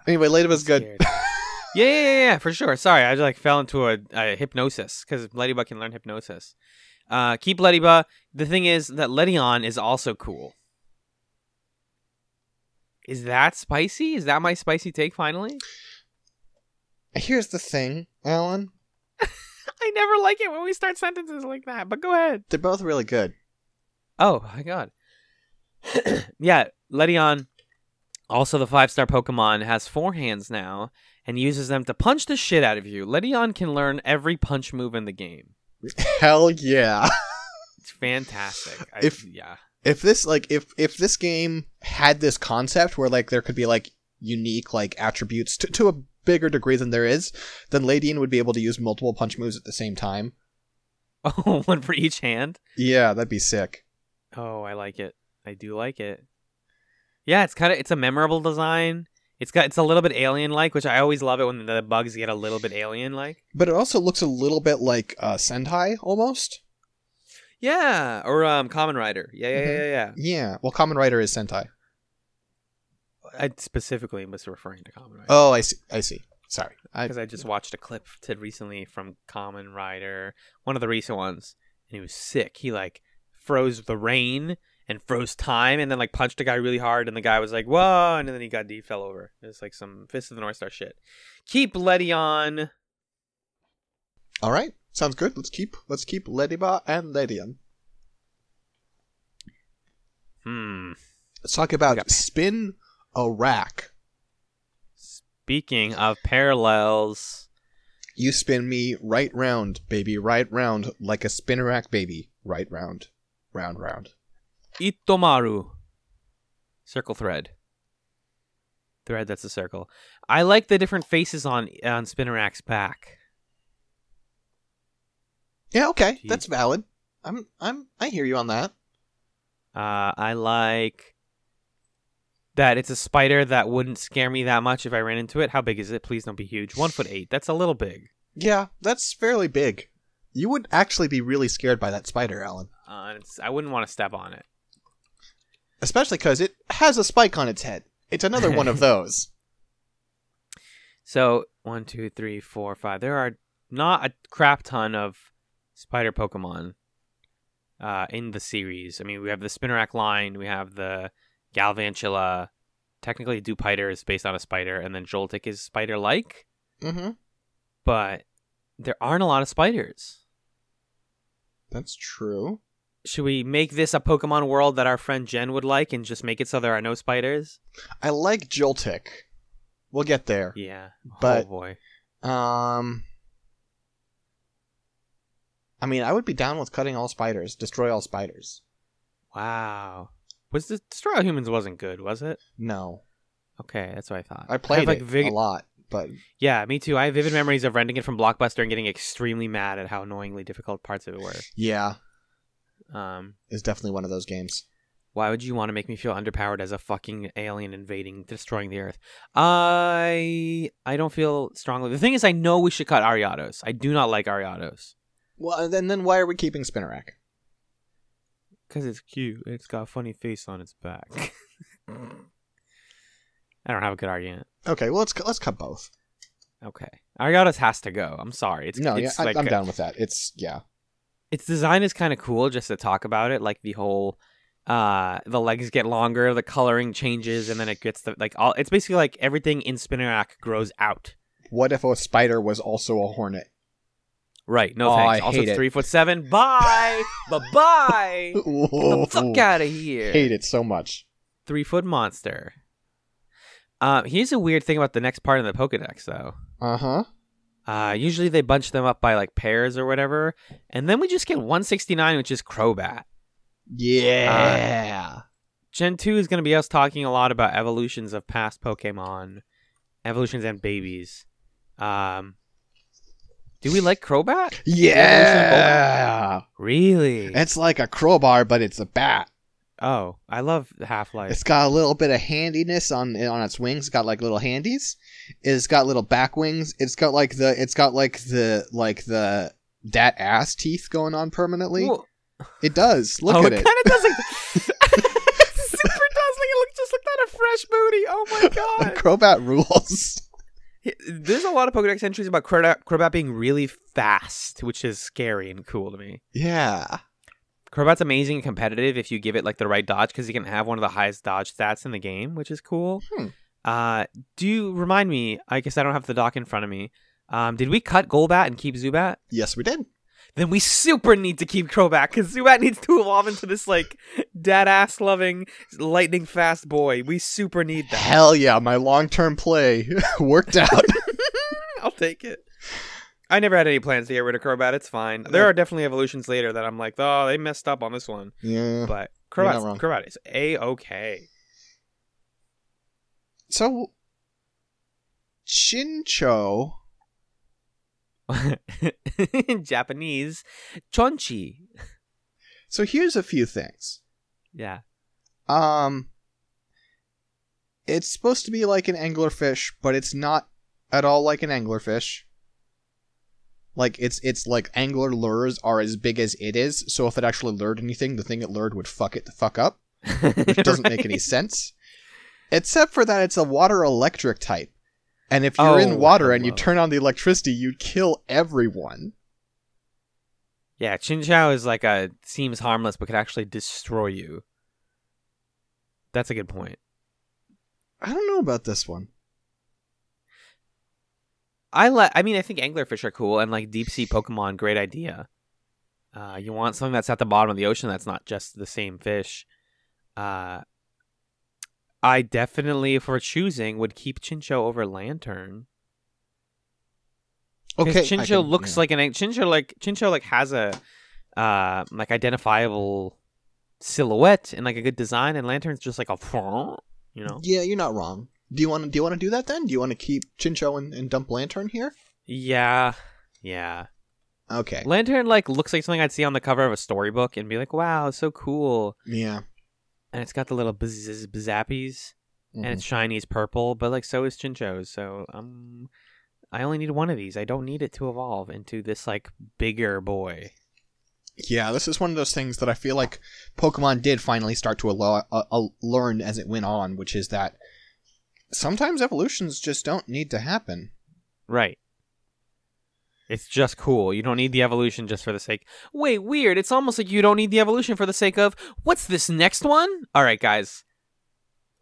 Anyway, Ladybug's I'm good. yeah, yeah, yeah, yeah, for sure. Sorry, I just like fell into a, a hypnosis because Ladybug can learn hypnosis. Uh, keep Ladybug. The thing is that Ledian is also cool. Is that spicy? Is that my spicy take finally? Here's the thing, Alan. I never like it when we start sentences like that, but go ahead. They're both really good. Oh my god. yeah, Ledian, also the five star Pokemon, has four hands now and uses them to punch the shit out of you. Ledian can learn every punch move in the game. Hell yeah. It's fantastic. I, If- yeah. if this like if if this game had this concept where like there could be like unique like attributes to, to a bigger degree than there is, then Ledian would be able to use multiple punch moves at the same time. Oh, one for each hand. Yeah, that'd be sick. Oh, I like it. I do like it. Yeah, it's kind of it's a memorable design. It's got it's a little bit alien like, which I always love it when the bugs get a little bit alien like. But it also looks a little bit like uh, Sentai almost. Yeah, or um, Kamen Rider. Yeah, yeah, Mhm. yeah, yeah. Yeah. Well, Kamen Rider is Sentai. I specifically was referring to Kamen Rider. Oh, I see. I see. Sorry. Because I just watched a clip to recently from Kamen Rider, one of the recent ones, and he was sick. He like froze the rain and froze time, and then like punched a guy really hard, and the guy was like, "Whoa!" and then he got D fell over. It's like some Fist of the North Star shit. Keep Ledian. all right. Sounds good. Let's keep let's keep Lediba and Ledian. Hmm. Let's talk about Spin a Rack. Speaking of parallels, You spin me right round, baby, right round, like a spinner rack baby, right round, round, round. Itomaru. Circle thread. Thread. That's a circle. I like the different faces on on Spinarak's back. Yeah, okay, Jeez. that's valid. I'm I'm I hear you on that. Uh, I like that it's a spider that wouldn't scare me that much if I ran into it. How big is it? Please don't be huge. One foot eight. That's a little big. Yeah, that's fairly big. You would actually be really scared by that spider, Alan. Uh, it's, I wouldn't want to step on it. Especially because it has a spike on its head. It's another one of those. So one, two, three, four, five. There are not a crap ton of spider Pokemon uh, in the series. I mean, we have the Spinarak line, we have the Galvantula. Technically, Dewpider is based on a spider, and then Joltik is spider-like, Mm-hmm. but there aren't a lot of spiders. That's true. Should we make this a Pokemon world that our friend Jen would like, and just make it so there are no spiders? I like Joltik. We'll get there. Yeah. But- oh boy. Um, I mean, I would be down with cutting all spiders, destroy all spiders. Wow. Was the Destroy All Humans wasn't good, was it? No, Okay, that's what I thought. I played have, like, it vig- a lot, but Yeah, me too. I have vivid memories of renting it from Blockbuster and getting extremely mad at how annoyingly difficult parts of it were. yeah, Um, it's definitely one of those games. why would you want to make me feel underpowered as a fucking alien invading, destroying the Earth? I I don't feel strongly. The thing is, I know we should cut Ariados. I do not like Ariados Well, and then, then why are we keeping Spinarak? Because it's cute. It's got a funny face on its back. I don't have a good argument. Okay, well let's let's cut both. Okay, Ariados has to go. I'm sorry. It's no, it's yeah, like I, I'm a- down with that. It's yeah, its design is kind of cool just to talk about it like the whole uh the legs get longer the coloring changes and then it gets the like all it's basically like everything in spinarak grows out What if a spider was also a hornet? Right no Oh, thanks I also hate it's it. three foot seven bye bye bye get the fuck out of here Hate it so much. three foot monster uh here's a weird thing about the next part of the pokedex though Uh huh. uh usually they bunch them up by like pairs or whatever and then we just get 169 which is crobat Yeah. Gen 2 is going to be us talking a lot about evolutions of past Pokemon, evolutions and babies. Um, do we like Crobat? yeah. Really? It's like a crowbar, but it's a bat. oh, I love Half Life. It's got a little bit of handiness on on its wings. It's got like little handies. It's got little back wings. It's got like the it's got like the like the dat ass teeth going on permanently. It does. Look oh, at it it. kind of does like. Super does like it look just like that a fresh booty. Oh my god! Crobat rules. There's a lot of Pokedex entries about Crobat, Crobat being really fast, which is scary and cool to me. yeah. Crobat's amazing and competitive if you give it like the right dodge because he can have one of the highest dodge stats in the game, which is cool. Hmm. Uh, do you remind me? I guess I don't have the doc in front of me. Um, did we cut Golbat and keep Zubat? Yes, we did. Then we super need to keep Crobat because Zubat needs to evolve into this like dead ass loving lightning fast boy. We super need that. Hell yeah, my long term play worked out. I'll take it. I never had any plans to get rid of Crobat. It's fine. There are definitely evolutions later that I'm like, oh, they messed up on this one. yeah. But Crobat. Crobat is a okay. So Shincho in Japanese, chonchi. So here's a few things. Yeah. Um it's supposed to be like an anglerfish, but it's not at all like an anglerfish. Like it's it's like angler lures are as big as it is, so if it actually lured anything, the thing it lured would fuck it the fuck up, which doesn't make any sense. Except for that it's a water electric type. And if you're Oh, in water and you turn on the electricity, you'd kill everyone. Yeah, Chinchou is like a seems harmless but could actually destroy you. That's a good point. I don't know about this one. I like. I mean, I think anglerfish are cool and like deep sea Pokemon. Great idea. Uh, you want something that's at the bottom of the ocean that's not just the same fish. Uh, I definitely, if we're choosing, would keep Chinchou over Lanturn. Okay, I Chinchou can- looks yeah. like an Chinchou like Chinchou like has a uh like identifiable silhouette and like a good design, and Lanturn's just like a you know. Yeah, you're not wrong. Do you want to do you want to do that then? Do you want to keep Chinchou and, and dump Lanturn here? Yeah, yeah. Okay. Lanturn like looks like something I'd see on the cover of a storybook and be like, "Wow, so cool." Yeah. And it's got the little bzz zappies, Mhm. and it's shiny as purple, but like so is Chinchou's. So um, I only need one of these. I don't need it to evolve into this like bigger boy. Yeah, this is one of those things that I feel like Pokemon did finally start to allow, uh, uh, learn as it went on, which is that sometimes evolutions just don't need to happen. Right. It's just cool. You don't need the evolution just for the sake. Wait, weird. It's almost like you don't need the evolution for the sake of what's this next one? All right, guys.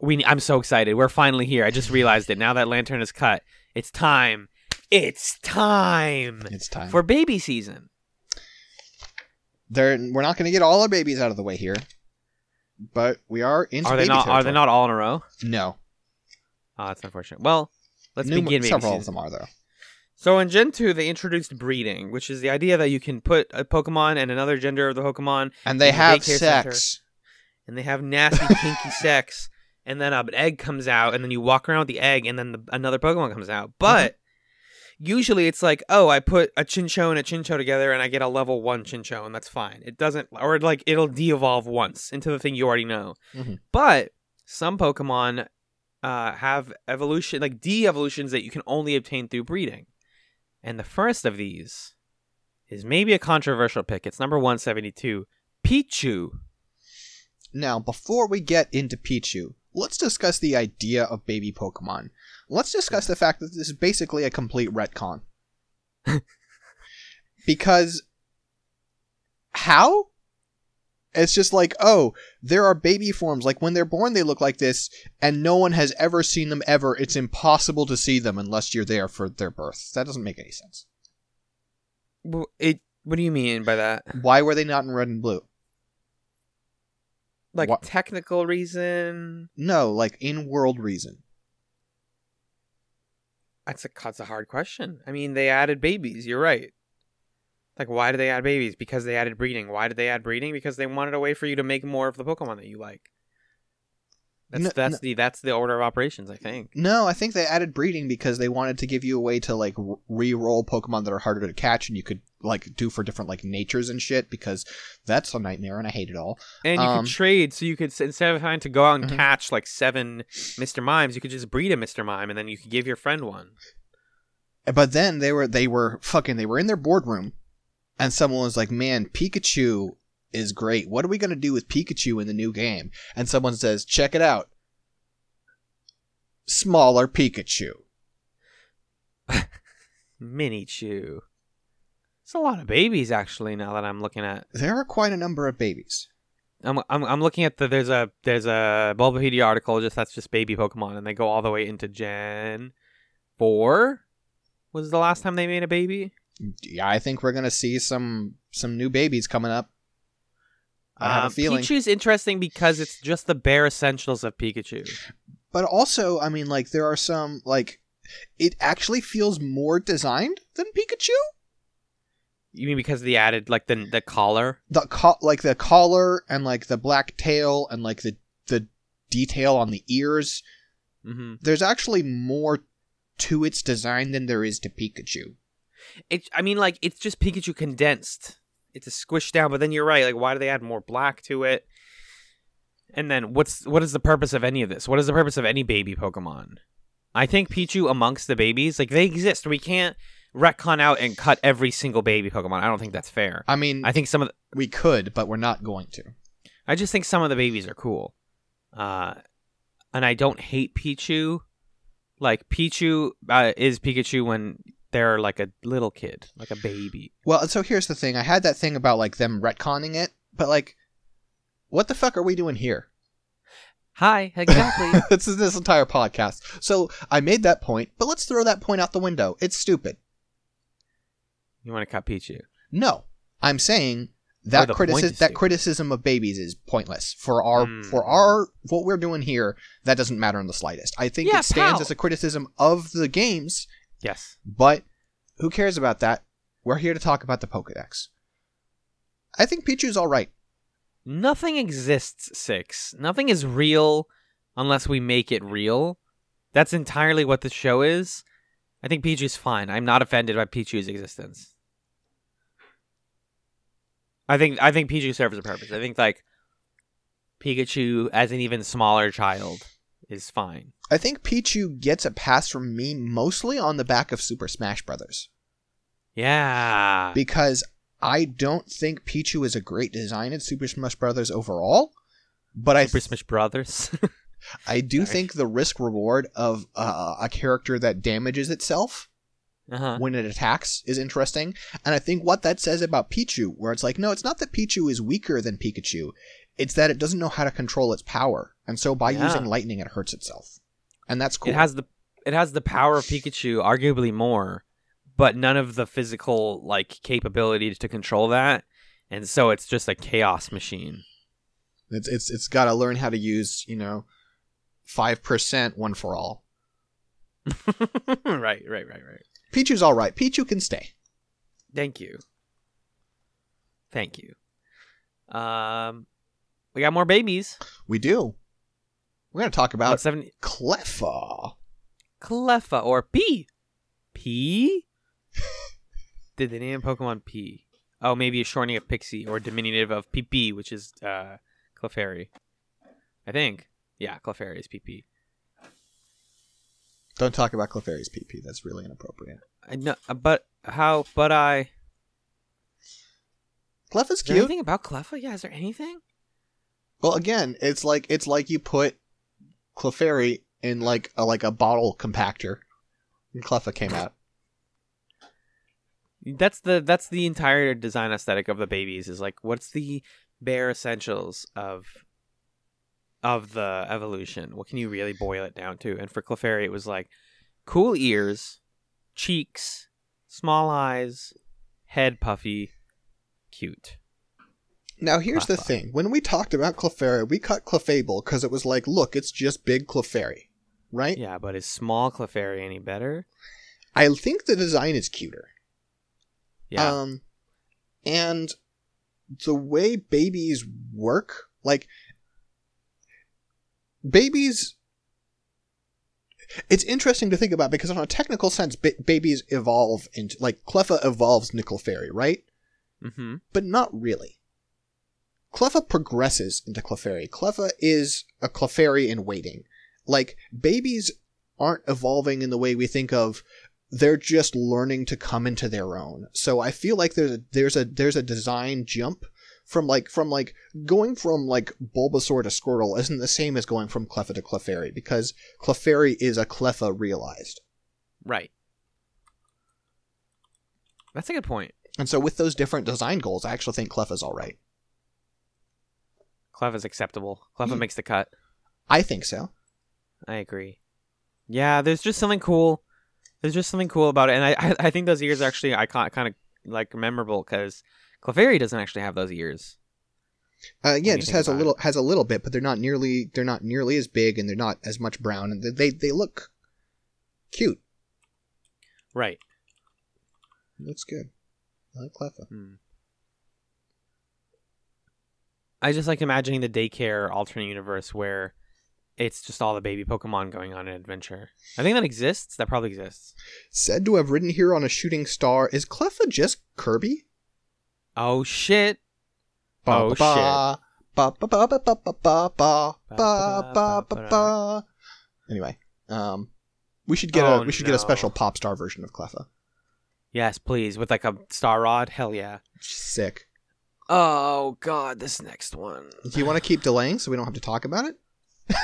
We I'm so excited. We're finally here. I just realized it. Now that Lanturn is cut, it's time. It's time It's time. for baby season. They're, we're not going to get all our babies out of the way here, but we are into Are they not? Are they not all in a row? No. Oh, that's unfortunate. Well, let's Numer- begin baby Several of them are, though. So in Gen 2, they introduced breeding, which is the idea that you can put a Pokemon and another gender of the Pokemon And they have sex. and they have nasty kinky sex and then an egg comes out and then you walk around with the egg and then the, another pokemon comes out. But usually it's like oh i put a chinchou and a chinchou together and i get a level 1 chinchou and that's fine. It doesn't or like it'll de-evolve once into the thing you already know. Mhm. but some pokemon uh, have evolution like de-evolutions that you can only obtain through breeding and the first of these is maybe a controversial pick it's number 172 pichu Now, before we get into Pichu, let's discuss the idea of baby Pokemon. Let's discuss the fact that this is basically a complete retcon. because how? It's just like, oh, there are baby forms. Like when they're born, they look like this, and no one has ever seen them ever. It's impossible to see them unless you're there for their birth. That doesn't make any sense. Well, It. What do you mean by that? Why were they not in red and blue? Like technical reason? No, like in world reason. That's a that's a hard question. I mean, they added babies. You're right. Like, why did they add babies? Because they added breeding. Why did they add breeding? Because they wanted a way for you to make more of the Pokemon that you like. That's No- that's no. the that's the order of operations. I think. No, I think they added breeding because they wanted to give you a way to like re-roll Pokemon that are harder to catch, and you could like do for different like natures and shit. Because that's a nightmare, and I hate it all. And you Um, could trade, so you could instead of having to go out and Mhm. catch like seven Mr. Mimes, you could just breed a Mr. Mime, and then you could give your friend one. But then they were they were fucking they were in their boardroom, and someone was like, "Man, Pikachu is great. What are we gonna do with Pikachu in the new game?" And someone says, "Check it out, smaller Pikachu." Mini Chew. It's a lot of babies, actually. Now that I'm looking at, There are quite a number of babies. I'm I'm, I'm looking at the there's a there's a Bulbapedia article just that's just baby Pokemon, and they go all the way into Gen four. Was the last time they made a baby? Yeah, I think we're gonna see some some new babies coming up. I have a Um, feeling. Pichu's interesting because it's just the bare essentials of Pikachu. But also, I mean, like there are some like it actually feels more designed than Pikachu. You mean because they added like the the collar? The co- like the collar and like the black tail and like the the detail on the ears. hmm There's actually more to its design than there is to Pikachu. It. I mean, like it's just Pikachu condensed. It's a squished down, but then you're right. Like, why do they add more black to it? And then what's what is the purpose of any of this? What is the purpose of any baby Pokemon? I think Pichu amongst the babies, like they exist. We can't retcon out and cut every single baby Pokemon. I don't think that's fair. I mean, I think some of the, we could, but we're not going to. I just think some of the babies are cool. Uh, and I don't hate Pichu. Like Pichu uh, is Pikachu when they're like a little kid, like a baby. Well, so here's the thing. I had that thing about like them retconning it, but like, what the fuck are we doing here? Hi, exactly. this is this entire podcast. So I made that point, but let's throw that point out the window. It's stupid. you want to cut Pichu? No, I'm saying that criticism that criticism of babies is pointless for our Mm. for our what we're doing here. That doesn't matter in the slightest. I think Yeah, it stands pal. as a criticism of the games, Yes. but who cares about that? We're here to talk about the Pokedex. I think Pichu's all right. Nothing exists, Six. Nothing is real unless we make it real. That's entirely what the show is. I think Pichu's fine. I'm not offended by Pichu's existence. I think I think Pichu serves a purpose. I think like Pikachu as an even smaller child is fine. I think Pichu gets a pass from me mostly on the back of Super Smash Brothers Yeah. because I don't think Pichu is a great design in Super Smash Brothers overall. But I Super Smash Brothers. I do Sorry. think the risk reward of uh, a character that damages itself uh-huh. when it attacks is interesting. And I think what that says about Pichu, where it's like, no, it's not that Pichu is weaker than Pikachu, it's that it doesn't know how to control its power. And so by Yeah. using lightning, it hurts itself. And that's cool. It has the it has the power of Pikachu, arguably more, but none of the physical like capability to control that. And so it's just a chaos machine. It's it's it's got to learn how to use, you know, five percent one for all. right, right, right, right. Pichu's all right. Pichu can stay. Thank you. Thank you. Um, we got more babies. We do. We're gonna talk About Cleffa. Cleffa or P. P. Did they name Pokemon P? Oh, maybe a shortening of Pixie or diminutive of PP, which is uh, Clefairy. I think. Yeah, Clefairy is PP. Don't talk about Clefairy's PP. That's really inappropriate. I know, but how? But I. Cleffa's Is there cute. anything about Cleffa? Yeah, is there anything? Well, again, it's like it's like you put Clefairy in like a like a bottle compactor, and Cleffa came out. That's the that's the entire design aesthetic of the babies. Is like, what's the bare essentials of of the evolution? What can you really boil it down to? And for Clefairy, it was like cool ears, cheeks, small eyes, head puffy, cute. Now, here's the thing: when we talked about Clefairy, we cut Clefable because it was like, look, it's just big Clefairy, right? Yeah, but is small Clefairy any better? I think the design is cuter. Yeah, Um, and the way babies work, like babies, it's interesting to think about because, on a technical sense, ba- babies evolve into like Cleffa evolves nickel fairy right? mm-hmm. But not really. Cleffa progresses into Clefairy. Cleffa is a Clefairy in waiting. Like babies aren't evolving in the way we think of they're just learning to come into their own. So I feel like there's a there's a there's a design jump from like from like going from like Bulbasaur to Squirtle isn't the same as going from Cleffa to Clefairy because Clefairy is a Cleffa realized. right. That's a good point. And so with those different design goals, I actually think Cleffa's all right. Cleffa's acceptable. Cleffa Hmm. makes the cut. I think so. I agree. Yeah, there's just something cool. There's just something cool about it, and I I, I think those ears are actually I kind of like memorable because Clefairy doesn't actually have those ears. Uh, yeah, it just has a little has a little bit, but they're not nearly they're not nearly as big, and they're not as much brown, and they they, they look cute. Right. Looks good. I like Cleffa. Hmm. I just like imagining the daycare alternate universe where it's just all the baby Pokemon going on an adventure. I think that exists. That probably exists. Said to have ridden here on a shooting star. Is Cleffa just Kirby? Oh shit! Ba, Oh, ba, ba, ba, ba, ba, ba, ba, ba, ba, ba, ba, ba, ba. Anyway, um, we should get a Oh, we should get a special pop star version of Cleffa. Yes, please, with like a star rod. Hell yeah! Sick. Oh god, this next one. Do you want to keep delaying so we don't have to talk about it?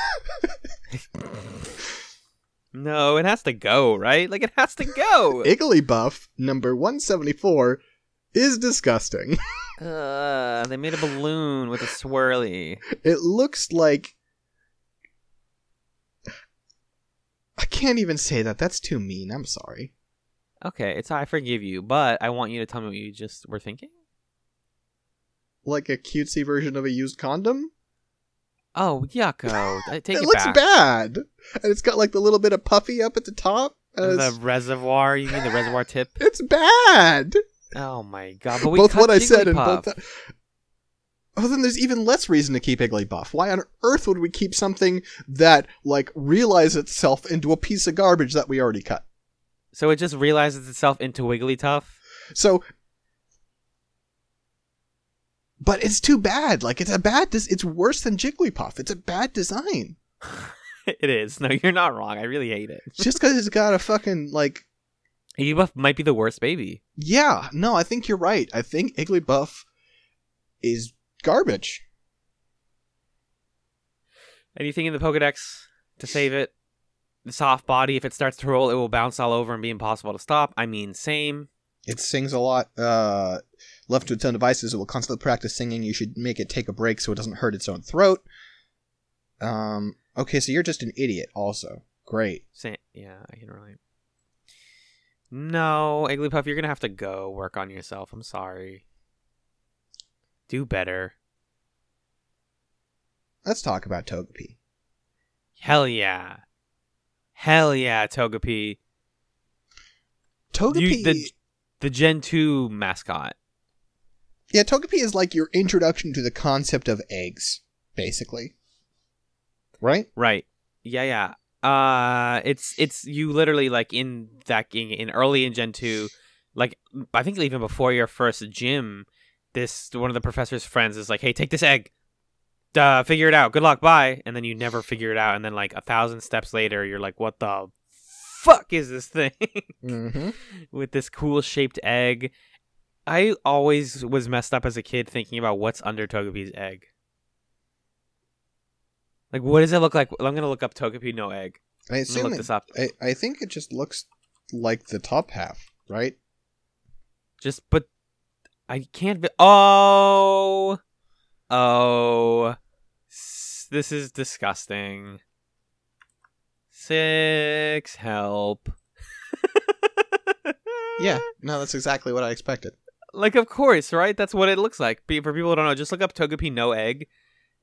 No, it has to go, right? Like it has to go. Igglybuff number one seventy four is disgusting. uh, they made a balloon with a swirly. It looks like. I can't even say that. That's too mean. I'm sorry. Okay, it's I forgive you, but I want you to tell me what you just were thinking. Like a cutesy version of a used condom. Oh, yucko! Take it it, looks back. bad, and it's got like the little bit of puffy up at the top. and The reservoir, you mean the reservoir tip? it's bad. Oh my god! But both what I said and both. Oh, then there's even less reason to keep Igglybuff. Why on earth would we keep something that, like, realizes itself into a piece of garbage that we already cut? So it just realizes itself into Wigglytuff. So, but it's too bad. Like, it's a bad. Des- it's worse than Jigglypuff. It's a bad design. it is. No, you're not wrong. I really hate it. Just because it's got a fucking like. Igglybuff might be the worst baby. Yeah, no, I think you're right. I think Igglybuff is garbage. Anything in the Pokedex to save it? The soft body, if it starts to roll, it will bounce all over and be impossible to stop. I mean, same. It sings a lot. Uh, left to its own devices, it will constantly practice singing. You should make it take a break so it doesn't hurt its own throat. Um. Okay, so you're just an idiot. Also, great. Yeah, I can relate. No, Igglybuff, you're gonna have to go work on yourself. I'm sorry. Do better. Let's talk about Togepi. Hell yeah. Hell yeah, Togepi. Togepi. You- the the Gen 2 mascot. Yeah, Togepi is like your introduction to the concept of eggs, basically. Right? Right. Yeah, yeah. Uh it's it's you literally like in that in, in early in Gen 2, like I think even before your first gym, this one of the professor's friends is like, "Hey, take this egg. Uh, figure it out. Good luck. Bye." And then you never figure it out and then like a thousand steps later, you're like, "What the fuck is this thing?" Mm-hmm. with this cool shaped egg. I always was messed up as a kid thinking about what's under Togepi's egg. Like, what does it look like? I'm gonna look up Togepi no egg. I assume look it, this up. I, I think it just looks like the top half, right? Just, but I can't. Vi- oh, oh, S- this is disgusting. Six, help. Yeah, no, that's exactly what I expected. Like, of course, right? That's what it looks like. For people who don't know, just look up Togepi no egg,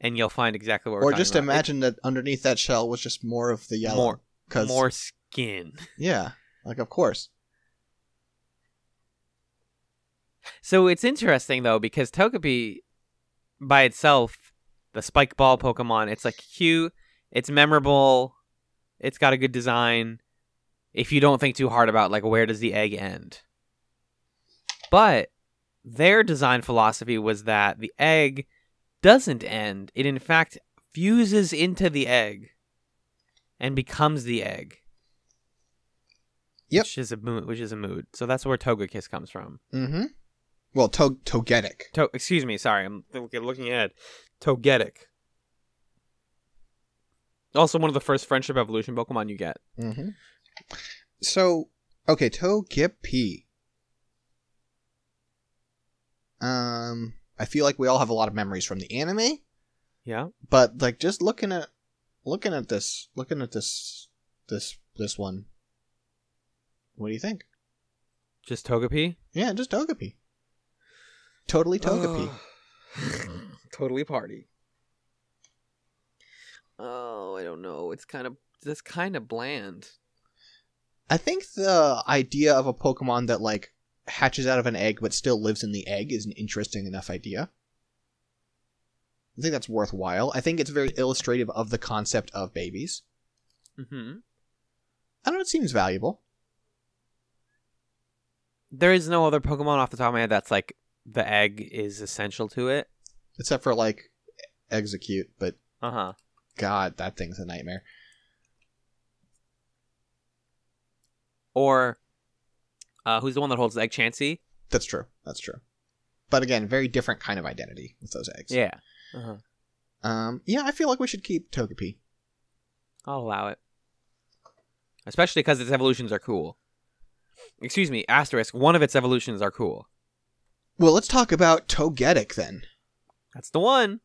and you'll find exactly what we're Or just about. Imagine that underneath that shell was just more of the yellow. More- Cause, more skin. Yeah, like of course. So it's interesting though because Togepi, by itself, the Spike Ball Pokemon, it's like cute, it's memorable, it's got a good design. If you don't think too hard about like where does the egg end, but their design philosophy was that the egg doesn't end; it in fact fuses into the egg and becomes the egg. Yep. Which is a mood. Which is a mood. So that's where Togekiss comes from. Mm-hmm. Well, to- Togetic. To- excuse me, sorry, I'm looking ahead. Togetic. Also, one of the first friendship evolution Pokemon you get. Mm-hmm. So, okay, Togepi. Um, I feel like we all have a lot of memories from the anime, Yeah. but like just looking at looking at this, looking at this, this, this one. What do you think? Just Togepi. Yeah, just Togepi. Totally Togepi. totally party. Oh, I don't know. It's kind of that's kind of bland. I think the idea of a Pokemon that like hatches out of an egg but still lives in the egg is an interesting enough idea. I think that's worthwhile. I think it's very illustrative of the concept of babies. Mm-hmm. I don't know, it seems valuable. There is no other Pokemon off the top of my head that's like the egg is essential to it. Except for like Exeggcute, but Uh huh. god, that thing's a nightmare. Or, uh, who's the one that holds the egg? Chansey. That's true. That's true. But again, very different kind of identity with those eggs. Yeah. Uh-huh. Um yeah, I feel like we should keep Togepi. I'll allow it. Especially because its evolutions are cool. Excuse me, asterisk, one of its evolutions are cool. Well, let's talk about Togetic then. That's the one.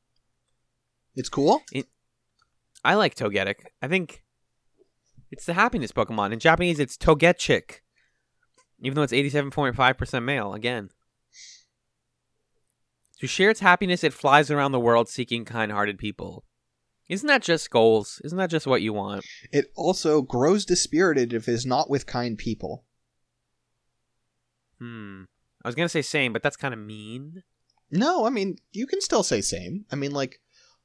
It's cool? I like Togetic. I think it's the happiness Pokemon. In Japanese, it's Togechick. Even though it's 87.5% male, again. To share its happiness, it flies around the world seeking kind hearted people. Isn't that just goals? Isn't that just what you want? It also grows dispirited if it is not with kind people. Hmm. I was going to say same, but that's kind of mean. No, I mean, you can still say same. I mean, like,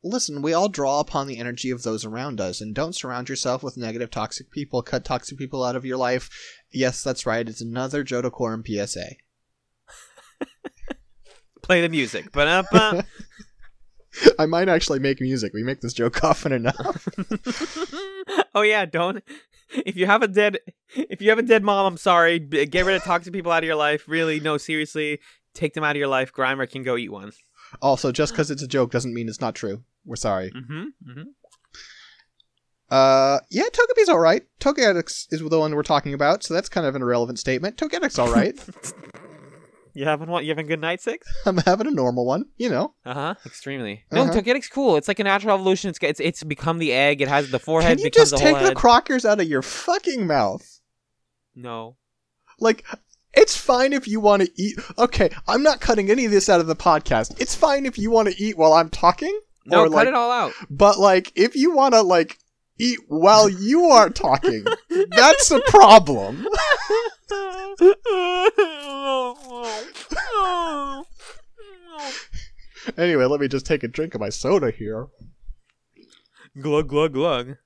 listen, we all draw upon the energy of those around us, and don't surround yourself with negative, toxic people. Cut toxic people out of your life. Yes, that's right. It's another Johto Quorum PSA. Play the music. Ba-da-ba. I might actually make music. We make this joke often enough. oh yeah, don't. If you have a dead, if you have a dead mom, I'm sorry. Get rid of toxic people out of your life. Really, no, seriously, take them out of your life. Grimer can go eat one. Also, just because it's a joke doesn't mean it's not true. We're sorry. Mm-hmm. mm-hmm. Uh, yeah, Togepi's all right. Togetic is the one we're talking about, so that's kind of an irrelevant statement. Togetic's all right. You having what? You having a good night, six? I'm having a normal one, you know. Uh huh. Extremely. No, Uh-huh. Togetic's cool. It's like a natural evolution. It's it's it's become the egg. It has the forehead. Can you just the take the head. crockers out of your fucking mouth? no. Like, it's fine if you want to eat. Okay, I'm not cutting any of this out of the podcast. It's fine if you want to eat while I'm talking. No, or cut like, it all out. But like, if you want to like eat while you are talking, that's a problem. Anyway, let me just take a drink of my soda here. glug glug glug.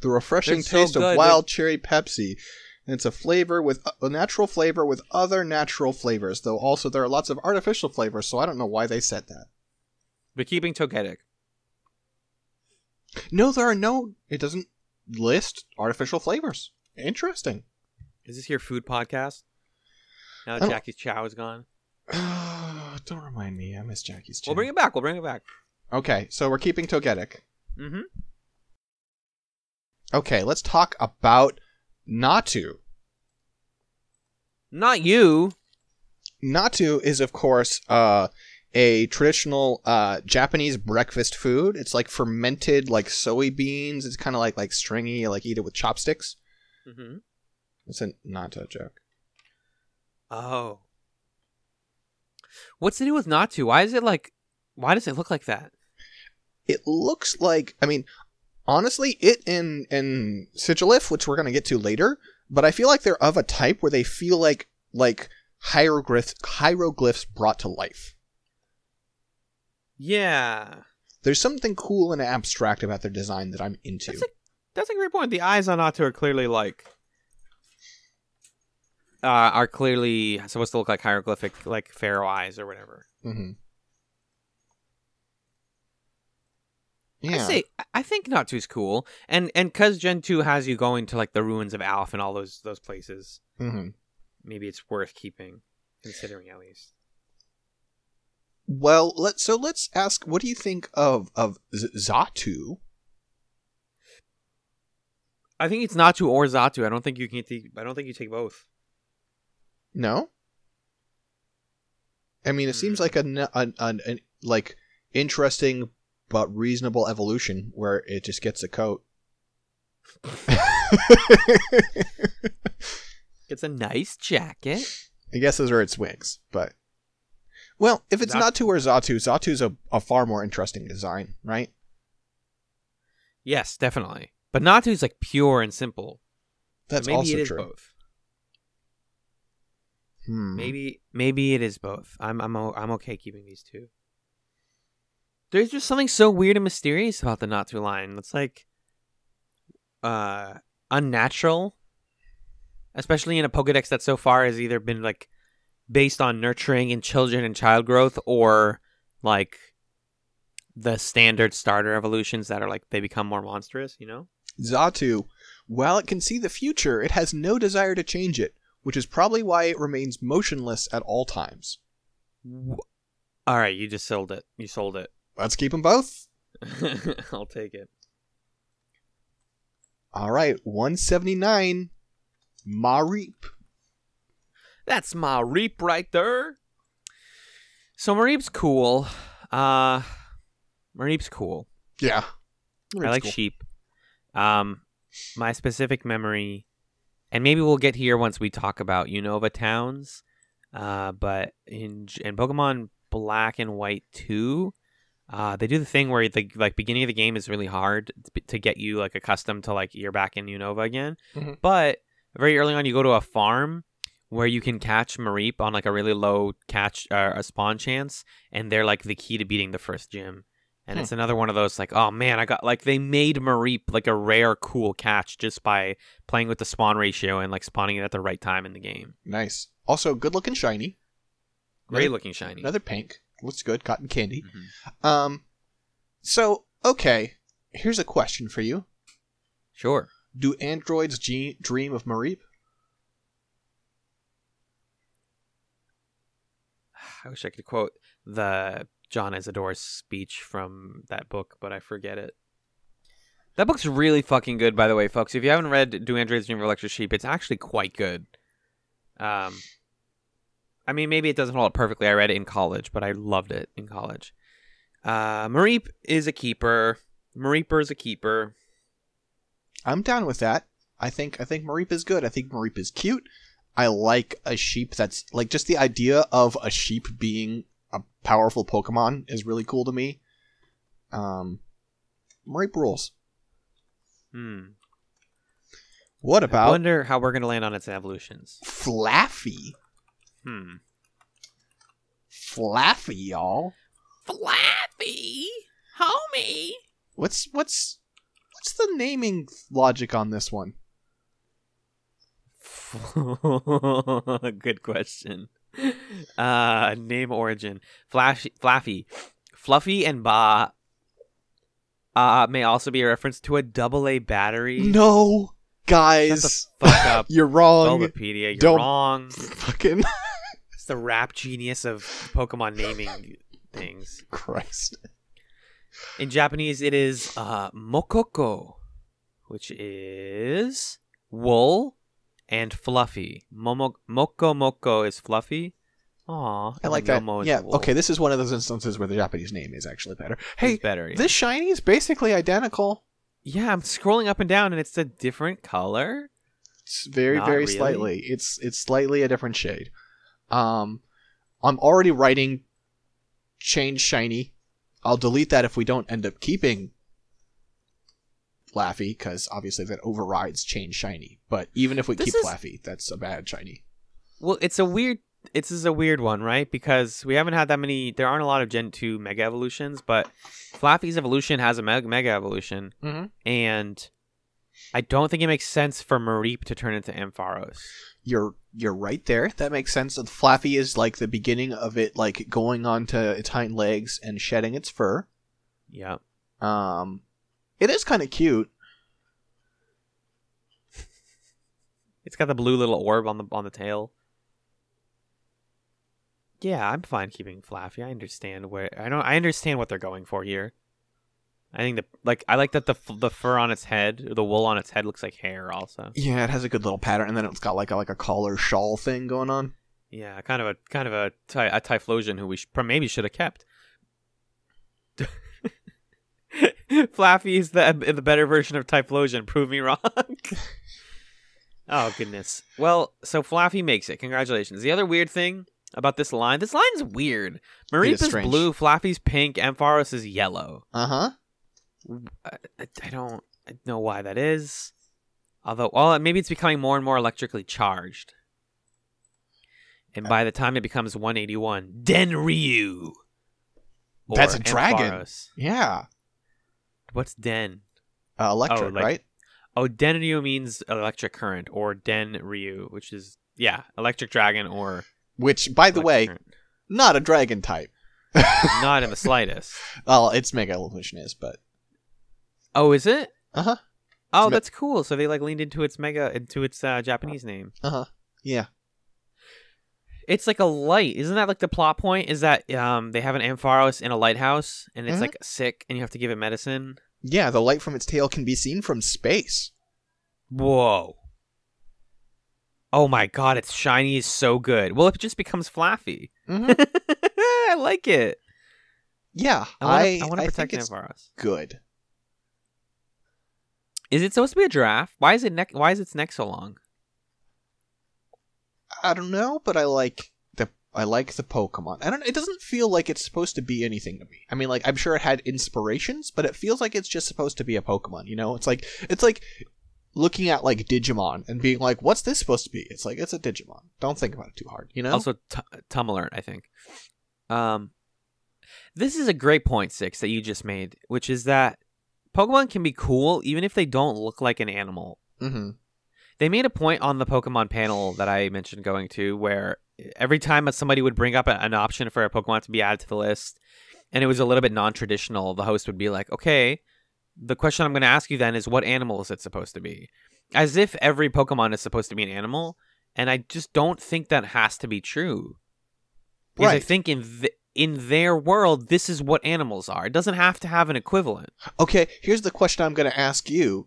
The refreshing They're so taste of wild cherry Pepsi. And it's a flavor with a natural flavor with other natural flavors, though also there are lots of artificial flavors, so I don't know why they said that. But keeping Togetic. No, there are no. It doesn't list artificial flavors. Interesting. Is this your food podcast? Now that Jackie's Chow is gone. don't remind me. I miss Jackie's. Chow. We'll bring it back. We'll bring it back. Okay, so we're keeping Togetic. Mm-hmm. Okay, let's talk about Natu. Not you. Natu is, of course, uh, a traditional uh, Japanese breakfast food. It's like fermented, like soybeans. It's kind of like like stringy. You like eat it with chopsticks. Mm-hmm. It's a Nata joke. Oh. What's the deal with Natu? Why is it like? Why does it look like that? It looks like. I mean, honestly, it and and Sigilyph, which we're gonna get to later, but I feel like they're of a type where they feel like like hieroglyphs hieroglyphs brought to life. Yeah, There's something cool and abstract about their design that I'm into. That's a, that's a great point. The eyes on Natu are clearly like. Uh, are clearly supposed to look like hieroglyphic, like pharaoh eyes or whatever. mm-hmm. I say I- think Natu's cool, and and because Gen two has you going to like the ruins of Alph and all those those places, hmm maybe it's worth keeping, considering at least. Well, let's so let's ask. What do you think of of Z- Xatu? I think it's Natu or Xatu. I don't think you can take. I don't think you take both. No. I mean, it seems Hmm. like an an an like interesting but reasonable evolution where it just gets a coat. It's a nice jacket. I guess those are its wings, but well, if it's Zat- Natu or Xatu, Xatu's a, a far more interesting design, right? Yes, definitely. But Natu's like pure and simple. So That's maybe also it is true. both. Hmm. Maybe maybe it is both. I'm I'm I'm okay keeping these two. There's just something so weird and mysterious about the Natu line. It's like uh unnatural. Especially in a Pokedex that so far has either been like based on nurturing in children and child growth or like the standard starter evolutions that are like they become more monstrous, you know? Xatu, while it can see the future, it has no desire to change it, which is probably why it remains motionless at all times. All right, you just sold it. You sold it. Let's keep them both. I'll take it. All right, 179, Mareep. That's Mareep right there. So Mareep's cool. Uh Mareep's cool. Yeah. I like sheep. Um my specific memory and maybe we'll get here once we talk about Unova towns. Uh but in J- in Pokemon Black and White 2, uh they do the thing where the like beginning of the game is really hard to- get you like accustomed to like you're back in Unova again. Mhm. But very early on you go to a farm where you can catch Mareep on like a really low catch uh, a spawn chance, and they're like the key to beating the first gym. And Hmm. it's another one of those like, oh man, I got like they made Mareep like a rare cool catch just by playing with the spawn ratio and like spawning it at the right time in the game. Nice. Also, good looking shiny. Great Another- looking shiny. Another pink. Looks good. Cotton candy. Mhm. Um, so okay. Here's a question for you: Sure. Do androids ge- dream of Mareep? I wish I could quote the John Isidore speech from that book, but I forget it. That book's really fucking good, by the way, folks. If you haven't read Do Androids Dream of Electric Sheep, it's actually quite good. Um, I mean, maybe it doesn't hold up perfectly. I read it in college, but I loved it in college. Uh, Mareep is a keeper. Mareeper is a keeper. I'm down with that. I think I think Mareep is good. I think Mareep is cute. I like a sheep that's like just the idea of a sheep being a powerful Pokemon is really cool to me. Um, Mareep rules. Hmm. What about? I wonder how we're gonna land on its evolutions. Flaaffy? Hmm. Flaaffy, y'all. Flappy, homie. What's what's what's the naming logic on this one? Good question. Uh, name origin: Flashy, Flaaffy, Fluffy, and Ba. Uh, may also be a reference to a double A battery. No, Shut guys, the fuck up, you're wrong. Bulbapedia. You're Don't- wrong. Fucking It's the rap genius of Pokemon naming things. Christ. In Japanese, it is uh, mokoko, which is wool and fluffy. Momo moko moko is fluffy. Aw, I like that. Yeah. Okay, this is one of those instances where the Japanese name is actually better. Hey, better. yeah. this shiny is basically identical. yeah, I'm scrolling up and down, and it's a different color. It's very, Not very really. slightly. It's it's slightly a different shade. Um, I'm already writing change shiny. I'll delete that if we don't end up keeping Laffy, because obviously that overrides change shiny. But even if we This keep is- Laffy, that's a bad shiny. Well, it's a weird. It's is a weird one, right? Because we haven't had that many. There aren't a lot of Gen two Mega evolutions, but Flaaffy's evolution has a meg- Mega evolution, Mm-hmm. and I don't think it makes sense for Mareep to turn into Ampharos. You're you're right there. That makes sense. The Flaaffy is like the beginning of it, like going onto its hind legs and shedding its fur. Yeah. Um, it is kind of cute. It's got the blue little orb on the on the tail. Yeah, I'm fine keeping Flaaffy. I understand where I don't. I understand what they're going for here. I think the like I like that the the fur on its head, the wool on its head looks like hair. Also, Yeah, it has a good little pattern, and then it's got like a, like a collar shawl thing going on. yeah, kind of a kind of a ty- a Typhlosion who we sh- maybe should have kept. Flaaffy is the the better version of Typhlosion. Prove me wrong. oh goodness. Well, so Flaaffy makes it. Congratulations. The other weird thing about this line, this line is weird. Is, blue, Flaaffy's pink, Ampharos is yellow. Uh huh. I, I- I don't know why that is. Although, well, maybe it's becoming more and more electrically charged. And by the time it becomes 181, Den-Ryu. That's a dragon. Ampharos. Yeah. What's Den? Uh, electric, like- right? Oh, Den-Ryu means electric current, or Den-Ryu, which is, yeah, electric dragon or. Which, by the way, electric not a dragon type. not in the slightest. well, its mega evolution is, but Oh, is it? uh huh, Oh, me- that's cool. So they like leaned into its mega, into its uh, Japanese name. uh huh. Yeah. It's like a light. Isn't that like the plot point? Is that um they have an Ampharos in a lighthouse and it's Mhm. like sick and you have to give it medicine? Yeah, the light from its tail can be seen from space. Whoa. Oh my god, its shiny is so good. Well, it just becomes Flaaffy. Mm-hmm. I like it. yeah, I want I to I, wanna protect Ampharos. good. Is it supposed to be a giraffe? Why is it neck why is its neck so long? I don't know, but I like the I like the Pokemon. I don't. It doesn't feel like it's supposed to be anything to me. I mean, like I'm sure it had inspirations, but it feels like it's just supposed to be a Pokemon. You know, it's like it's like looking at like Digimon and being like, "What's this supposed to be?" It's like it's a Digimon. Don't think about it too hard, you know. Also, t- Tumblr, I think. Um, this is a great point, Six, that you just made, which is that Pokemon can be cool even if they don't look like an animal. mm-hmm. They made a point on the Pokemon panel that I mentioned going to where every time somebody would bring up a- an option for a Pokemon to be added to the list and it was a little bit non traditional, the host would be like, okay, the question I'm going to ask you then is what animal is it supposed to be? As if every Pokemon is supposed to be an animal. And I just don't think that has to be true. Because I Right. think in th- in their world, this is what animals are. It doesn't have to have an equivalent. Okay, here's the question I'm gonna ask you.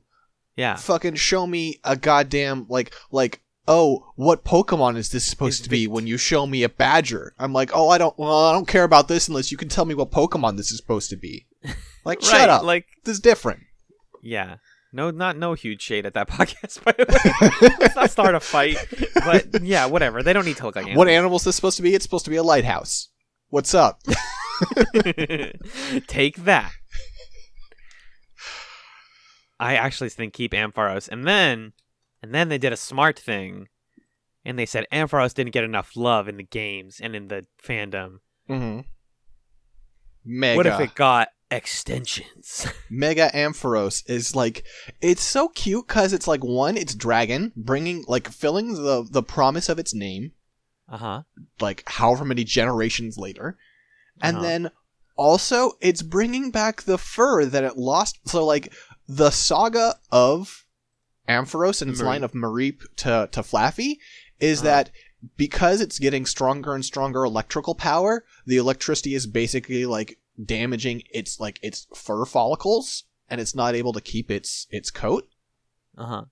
Yeah. Fucking show me a goddamn like like. Oh, what Pokemon is this supposed It's to be? When you show me a Badger, I'm like, oh, I don't. Well, I don't care about this unless you can tell me what Pokemon this is supposed to be. Like, shut up. Like, this is different. yeah. No, not no huge shade at that podcast, by the way. Let's not start a fight. But yeah, whatever. They don't need to look like animals. What animal is this supposed to be? It's supposed to be a lighthouse. What's up? Take that. I actually think keep Ampharos, and then, and then they did a smart thing, and they said Ampharos didn't get enough love in the games and in the fandom. mm-hmm. Mega. What if it got extensions? Mega Ampharos is like it's so cute because it's like one, it's dragon bringing like filling the the promise of its name, Uh huh. like however many generations later, and Uh-huh. then also it's bringing back the fur that it lost. So like the saga of Ampharos and its line of Mareep to to Flaaffy is Uh-huh. that because it's getting stronger and stronger electrical power, the electricity is basically like damaging its like its fur follicles and it's not able to keep its its coat. Uh huh.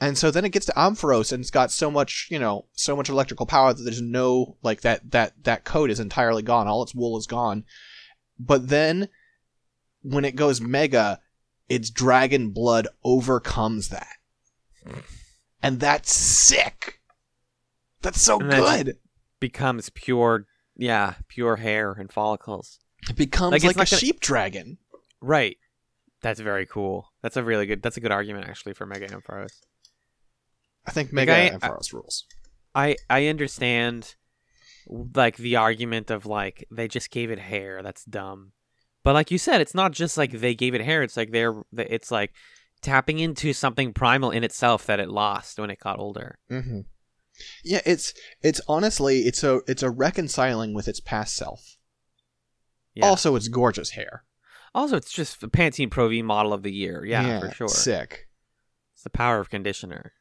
And so then it gets to Ampharos and it's got so much, you know, so much electrical power that there's no like that that that coat is entirely gone. All its wool is gone. But then when it goes mega, its dragon blood overcomes that. And that's sick. That's so good. Becomes pure, yeah, pure hair and follicles. It becomes Like, like, a gonna- sheep dragon. Right. That's very cool. That's a really good. That's a good argument actually for Mega Ampharos. I think Like, Mega I- Ampharos rules. I I understand like the argument of like they just gave it hair. That's dumb. But like you said, it's not just like they gave it hair. It's like they're it's like tapping into something primal in itself that it lost when it got older. Mm-hmm. Yeah, it's it's honestly it's a it's a reconciling with its past self. Yeah. Also, it's gorgeous hair. Also, it's just the Pantene Pro V model of the year. Yeah, for sure. Sick. It's the power of conditioner.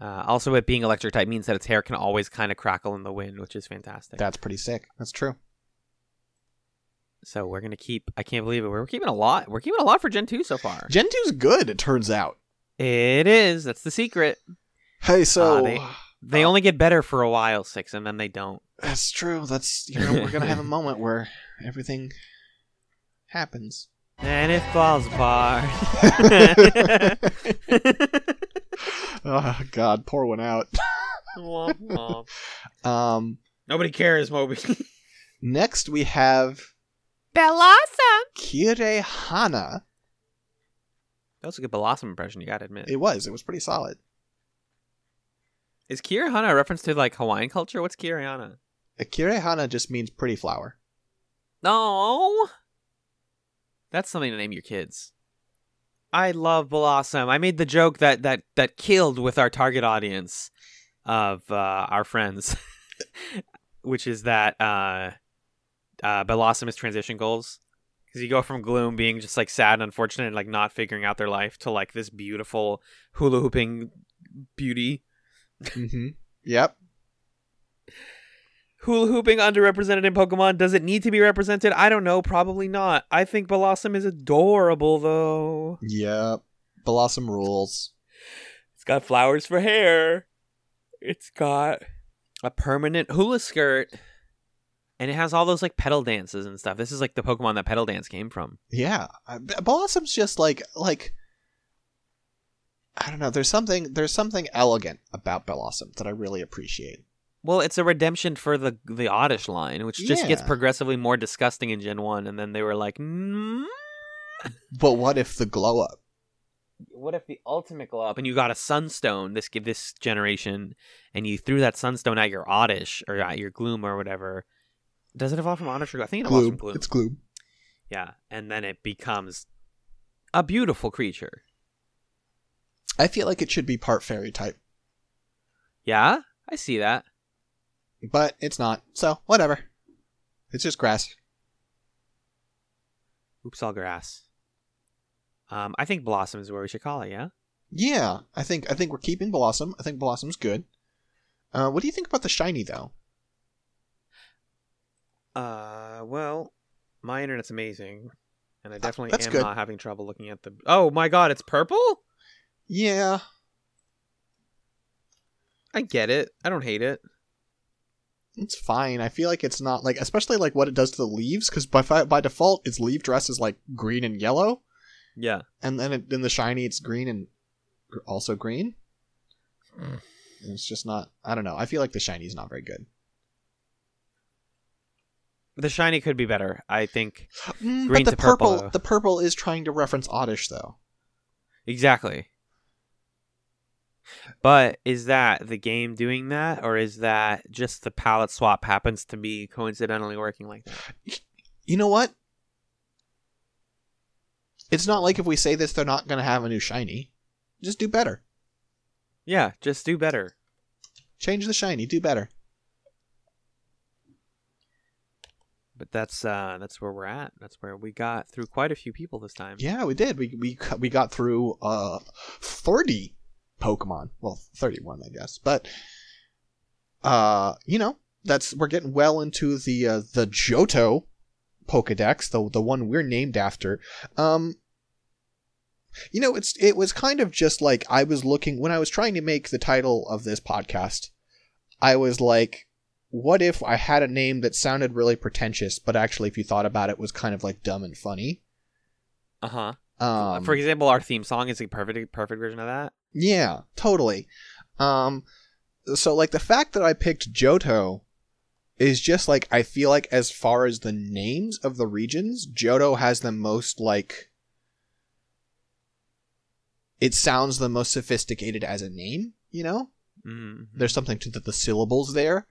Uh, also, it being electric type means that its hair can always kind of crackle in the wind, which is fantastic. That's pretty sick. That's true. so we're gonna keep. I can't believe it. We're keeping a lot. We're keeping a lot for Gen two so far. Gen 2's good, it turns out. It is. That's the secret. Hey, so Uh, they- They Oh. only get better for a while, six, and then they don't. that's true. That's you know we're gonna have a moment where everything happens. And it falls apart. oh God, pour one out. Womp womp. Um, Nobody cares, Moby. next we have Bellossom. Kirehana. That was a good Bellossom impression. You gotta admit. It was. It was pretty solid. Is Kirihana a reference to like Hawaiian culture? What's Kirihana? Kirehana just means pretty flower. No. That's something to name your kids. I love Bellossom. I made the joke that that that killed with our target audience of uh, our friends, which is that uh, uh, Bellossom is transition goals. Because you go from gloom being just like sad and unfortunate and like not figuring out their life to like this beautiful hula hooping beauty. mm-hmm. Yep. Hula hooping underrepresented in Pokemon. Does it need to be represented? I don't know. Probably not. I think Bellossom is adorable though. Yep. Bellossom rules. It's got flowers for hair. It's got a permanent hula skirt. And it has all those like pedal dances and stuff. This is like the Pokemon that pedal dance came from. Yeah. Bellossom's just like like I don't know. There's something there's something elegant about Bellossom that I really appreciate. Well, it's a redemption for the the Oddish line, which just gets progressively more disgusting in Gen 1 and then they were like, mm, But what if the glow up? what if the ultimate glow up and you got a sunstone this give this generation and you threw that sunstone at your oddish or at your gloom or whatever. Does it evolve from oddish or i think it evolves from gloom. It's gloom. yeah and then it becomes a beautiful creature. I feel like it should be part fairy type, yeah? I see that but it's not. So whatever. It's just grass. oops all grass um i think bellossom is where we should call it yeah Yeah, I think I think we're keeping Bellossom. I think Bellossom's good. Uh, what do you think about the shiny though? Uh, well, my internet's amazing, and I definitely that's am good. not having trouble looking at the. Oh my god, it's purple! Yeah, I get it. I don't hate it. It's fine. I feel like it's not like, especially like what it does to the leaves, because by by default, its leaf dress is like green and yellow, Yeah. and then it, in the shiny, it's green and also green. Mm. And It's just not. I don't know. I feel like the shiny's not very good. The shiny could be better. I think Mm, Green but the to purple, purple, the purple is trying to reference Oddish though. exactly. But is that the game doing that, or is that just the palette swap happens to be coincidentally working like that? You know what? It's not like if we say this, they're not going to have a new shiny. Just do better. Yeah, just do better. Change the shiny. Do better. But that's uh that's where we're at. That's where we got through quite a few people this time. Yeah, we did. We we we got through uh thirty Pokemon. Well, thirty one, I guess. But uh, you know, that's we're getting well into the uh, the Johto Pokedex, the the one we're named after. Um, you know, it's it was kind of just like I was looking when I was trying to make the title of this podcast. I was like, what if I had a name that sounded really pretentious, but actually, if you thought about it, was kind of like dumb and funny. Uh huh. Um, For example, our theme song is a perfect perfect version of that. Yeah, totally. Um, so like the fact that I picked Johto is just like I feel like as far as the names of the regions, Johto has the most like. It sounds the most sophisticated as a name, you know. Mm-hmm. There's something to the, the syllables there.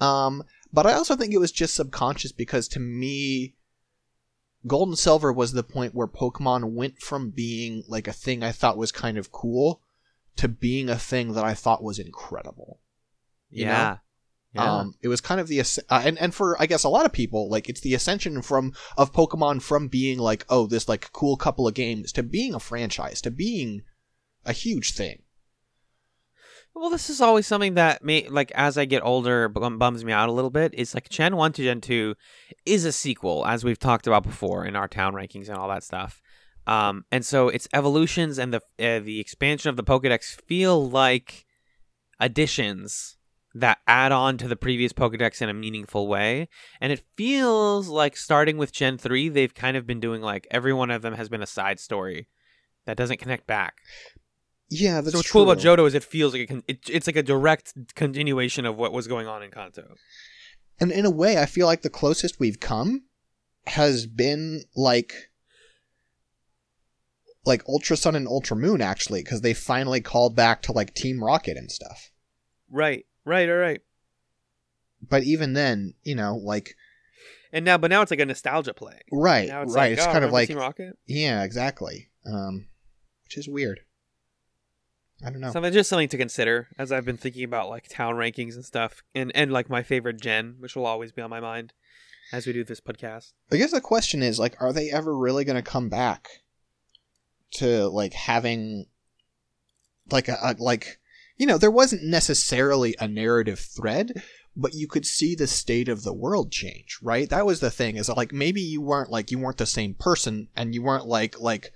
Um, but I also think it was just subconscious because to me, Gold and Silver was the point where Pokemon went from being like a thing I thought was kind of cool to being a thing that I thought was incredible. you know? Yeah. Yeah. Um, it was kind of the uh, and and for I guess a lot of people like it's the ascension from of Pokemon from being like oh this like cool couple of games to being a franchise to being a huge thing. Well, this is always something that may like as I get older bum- bums me out a little bit. It's like Gen One to Gen Two is a sequel, as we've talked about before in our town rankings and all that stuff. Um, and so its evolutions and the uh, the expansion of the Pokedex feel like additions that add on to the previous Pokedex in a meaningful way. And it feels like starting with Gen Three, they've kind of been doing like every one of them has been a side story that doesn't connect back Yeah, that's so what's true. cool about Johto is it feels like a con- it, it's like a direct continuation of what was going on in Kanto. And in a way, I feel like the closest we've come has been like like Ultra Sun and Ultra Moon actually because they finally called back to like Team Rocket and stuff. Right, right, all right. But even then, you know, like And now, but now it's like a nostalgia play. right, Now it's right, like, it's oh, kind of like Team Rocket. yeah, exactly. Um which is weird. I don't know. Something just something to consider as I've been thinking about like town rankings and stuff, and and like my favorite gen, which will always be on my mind as we do this podcast. I guess the question is like are they ever really going to come back to like having like a, a like you know there wasn't necessarily a narrative thread but you could see the state of the world change right that was the thing is that, like maybe you weren't like you weren't the same person and you weren't like like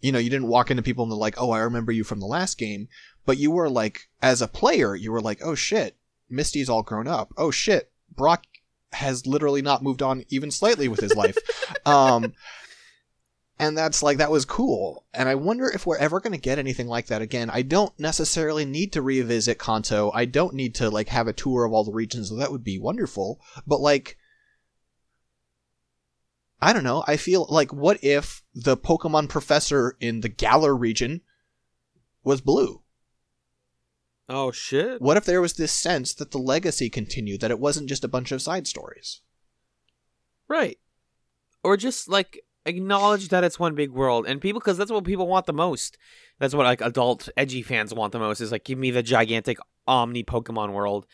you know you didn't walk into people and they're like oh i remember you from the last game but you were like as a player you were like oh shit misty's all grown up oh shit brock has literally not moved on even slightly with his life. Um, and that's like, that was cool. And I wonder if we're ever going to get anything like that again. I don't necessarily need to revisit Kanto. I don't need to like have a tour of all the regions. That would be wonderful. But like, I don't know. I feel like what if the Pokemon professor in the Galar region was blue? Oh shit. What if there was this sense that the legacy continued, that it wasn't just a bunch of side stories? Right. Or just like acknowledge that it's one big world and people because that's what people want the most. That's what like adult edgy fans want the most is like give me the gigantic omni Pokemon world.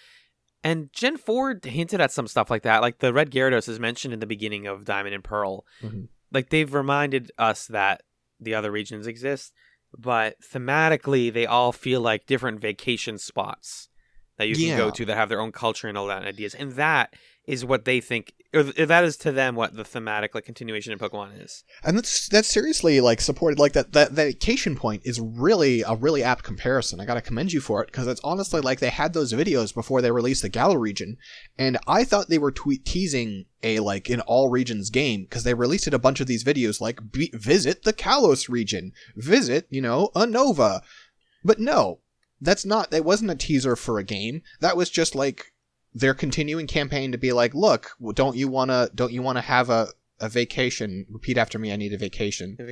And Gen 4 hinted at some stuff like that. Like the Red Gyarados is mentioned in the beginning of Diamond and Pearl. Mhm. Like they've reminded us that the other regions exist, but thematically they all feel like different vacation spots that you can go to that have their own culture and all that ideas. And that is what they think or th- that is to them what the thematic like continuation in Pokemon is. And that's that's seriously like supported. Like that that vacation point is really a really apt comparison. I gotta commend you for it because it's honestly like they had those videos before they released the Galar region, and I thought they were tweet teasing a like an all regions game because they released a bunch of these videos like be- visit the Kalos region, visit you know Unova, but no, that's not. That wasn't a teaser for a game. That was just like their continuing campaign to be like, look, don't you wanna don't you wanna have a a vacation. Repeat after me. I need a vacation. Oh,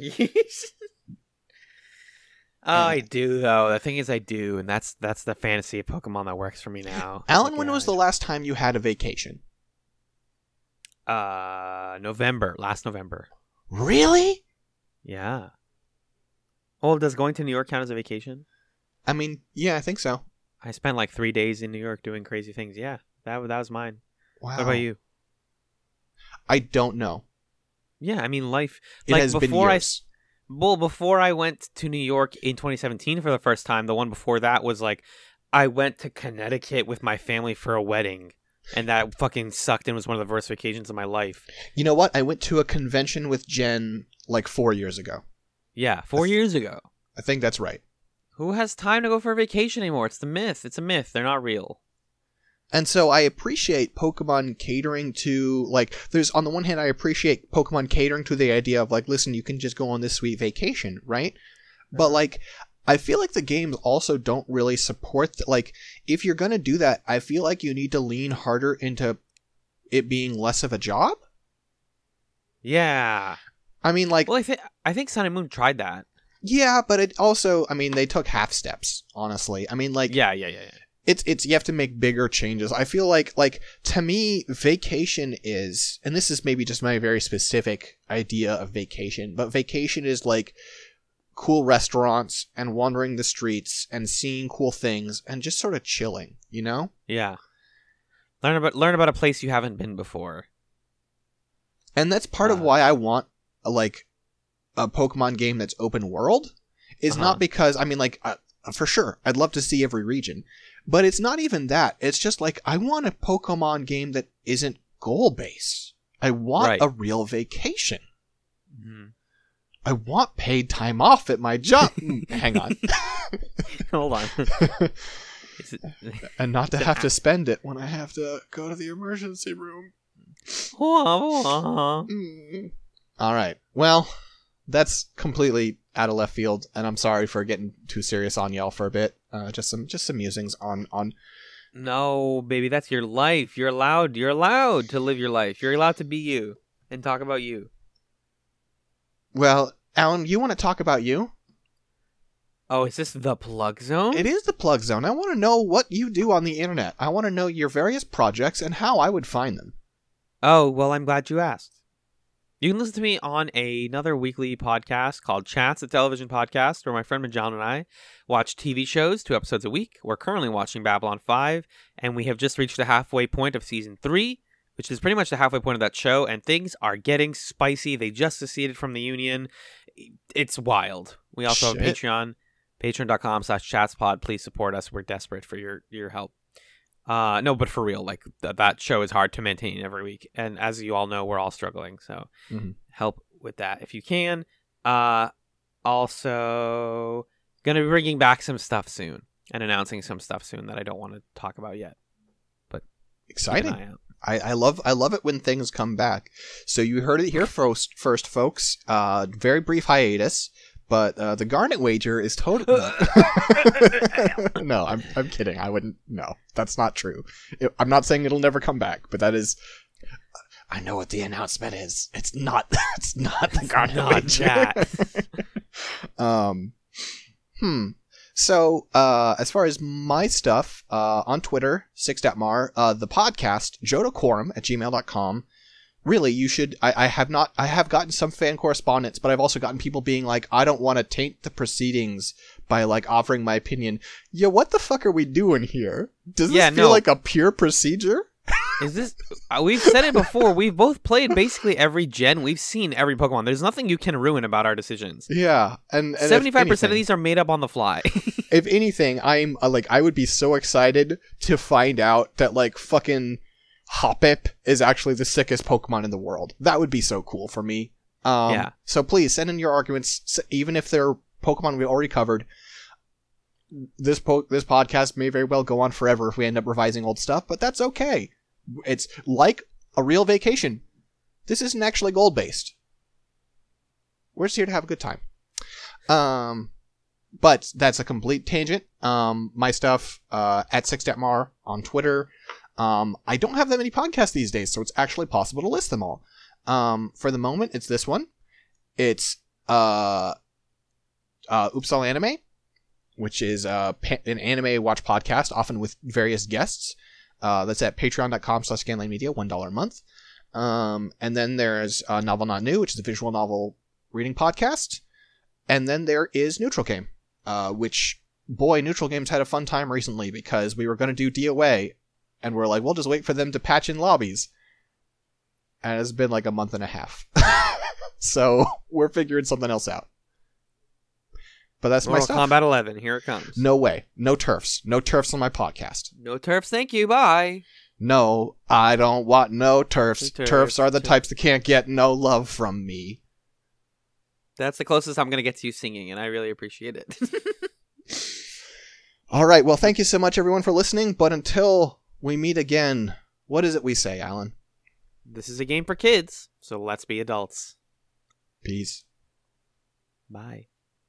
I do though. The thing is, I do, and that's that's the fantasy of Pokemon that works for me now. Alan, when was the last time you had a vacation? uh November, last November? Really? Yeah. Well, does going to New York count as a vacation? I mean, yeah, I think so. I spent like three days in New York doing crazy things. Yeah, that that was mine. Wow. What about you? I don't know. Yeah, I mean, life. It like has been before I years. Well, before I went to New York in 2017 for the first time, the one before that was like I went to Connecticut with my family for a wedding, and that fucking sucked and was one of the worst vacations of my life. You know what? I went to a convention with Jen like four years ago. Yeah, four years ago. I think that's right. Who has time to go for a vacation anymore? It's the myth. It's a myth. They're not real. And so I appreciate Pokemon catering to like there's on the one hand I appreciate Pokemon catering to the idea of like listen you can just go on this sweet vacation, right? But uh-huh. like I feel like the games also don't really support th- like if you're going to do that, I feel like you need to lean harder into it being less of a job. Yeah. I mean like Well, I think I think Sun and Moon tried that. yeah, but it also I mean they took half steps, honestly. I mean like Yeah, yeah, yeah, yeah. It's it's you have to make bigger changes. I feel like like to me vacation is and this is maybe just my very specific idea of vacation, but vacation is like cool restaurants and wandering the streets and seeing cool things and just sort of chilling, you know? Yeah. Learn about learn about a place you haven't been before. And that's part of Uh. why I want a, like a Pokemon game that's open world is Uh-huh. not because I mean like uh, for sure I'd love to see every region, but it's not even that. It's just like I want a Pokemon game that isn't goal based. I want Right. a real vacation. Mhm. I want paid time off at my job. Mm, Hang on. Hold on. It- and not to have to spend it when I have to go to the emergency room. Mm. All right. Well, that's completely out of left field, and I'm sorry for getting too serious on y'all for a bit. Uh, just some just some musings on on. No, baby, that's your life. You're allowed. You're allowed to live your life. You're allowed to be you and talk about you. Well, Alan, you want to talk about you? Oh, is this the plug zone? It is the plug zone. I want to know what you do on the internet. I want to know your various projects and how I would find them. Oh, well, I'm glad you asked. You can listen to me on another weekly podcast called Chats, a television podcast, where my friend Majan and I watch TV shows, two episodes a week. We're currently watching Babylon 5, and we have just reached the halfway point of season 3, which is pretty much the halfway point of that show, and things are getting spicy. They just seceded from the Union. It's wild. We also have Shit. Patreon, patreon.com slash chatspod. Please support us. We're desperate for your, your help. Uh, no, but for real, like th- that show is hard to maintain every week, and as you all know, we're all struggling. So Mhm. help with that if you can. Uh, also gonna be bringing back some stuff soon and announcing some stuff soon that I don't want to talk about yet. But Exciting. I, I love I love it when things come back. So you heard it here first, first folks. Uh, very brief hiatus, but uh, the Garnet wager is totally. no, I'm I'm kidding. I wouldn't. No, that's not true. It- I'm not saying it'll never come back, but that is. I know what the announcement is. It's not. It's not the Garnet not that. um, hmm. So, uh, as far as my stuff, uh, on Twitter, six.mar, uh, the podcast, johtoquorum at gmail.com. Really, you should, I, I have not, I have gotten some fan correspondence, but I've also gotten people being like, I don't want to taint the proceedings by like offering my opinion. Yeah, what the fuck are we doing here? Does this Yeah, feel no. like a pure procedure? Is this? Uh, we've said it before. We've both played basically every gen. We've seen every Pokemon. There's nothing you can ruin about our decisions. Yeah, and, and Seventy-five percent of these are made up on the fly. if anything, I'm uh, like I would be so excited to find out that like fucking Hoppip is actually the sickest Pokemon in the world. That would be so cool for me. Um, Yeah. So please send in your arguments, even if they're Pokemon we already covered. This po- this podcast may very well go on forever if we end up revising old stuff, but that's okay. It's like a real vacation. This isn't actually gold based. We're just here to have a good time. Um, but that's a complete tangent. Um, my stuff uh, at six.mar on Twitter. Um, I don't have that many podcasts these days, so it's actually possible to list them all. Um, for the moment, it's this one. It's uh, uh, Oops All Anime, which is uh, an anime watch podcast, often with various guests. Uh, that's at patreon.com slash media, $1 a month. Um, and then there's uh, Novel Not New, which is a visual novel reading podcast. And then there is Neutral Game, uh, which, boy, Neutral Games had a fun time recently because we were going to do DOA, and we're like, we'll just wait for them to patch in lobbies. And it's been like a month and a half. so we're figuring something else out. But that's my Mortal stuff. Kombat 11. Here it comes. No way. No turfs. No turfs on my podcast. No turfs. Thank you. Bye. No, I don't want no turfs. Turfs. turfs, are the types that can't get no love from me. That's the closest I'm gonna get to you singing, and I really appreciate it. All right. Well, thank you so much, everyone, for listening. But until we meet again, what is it we say, Alan? this is a game for kids, so let's be adults. Peace. Bye.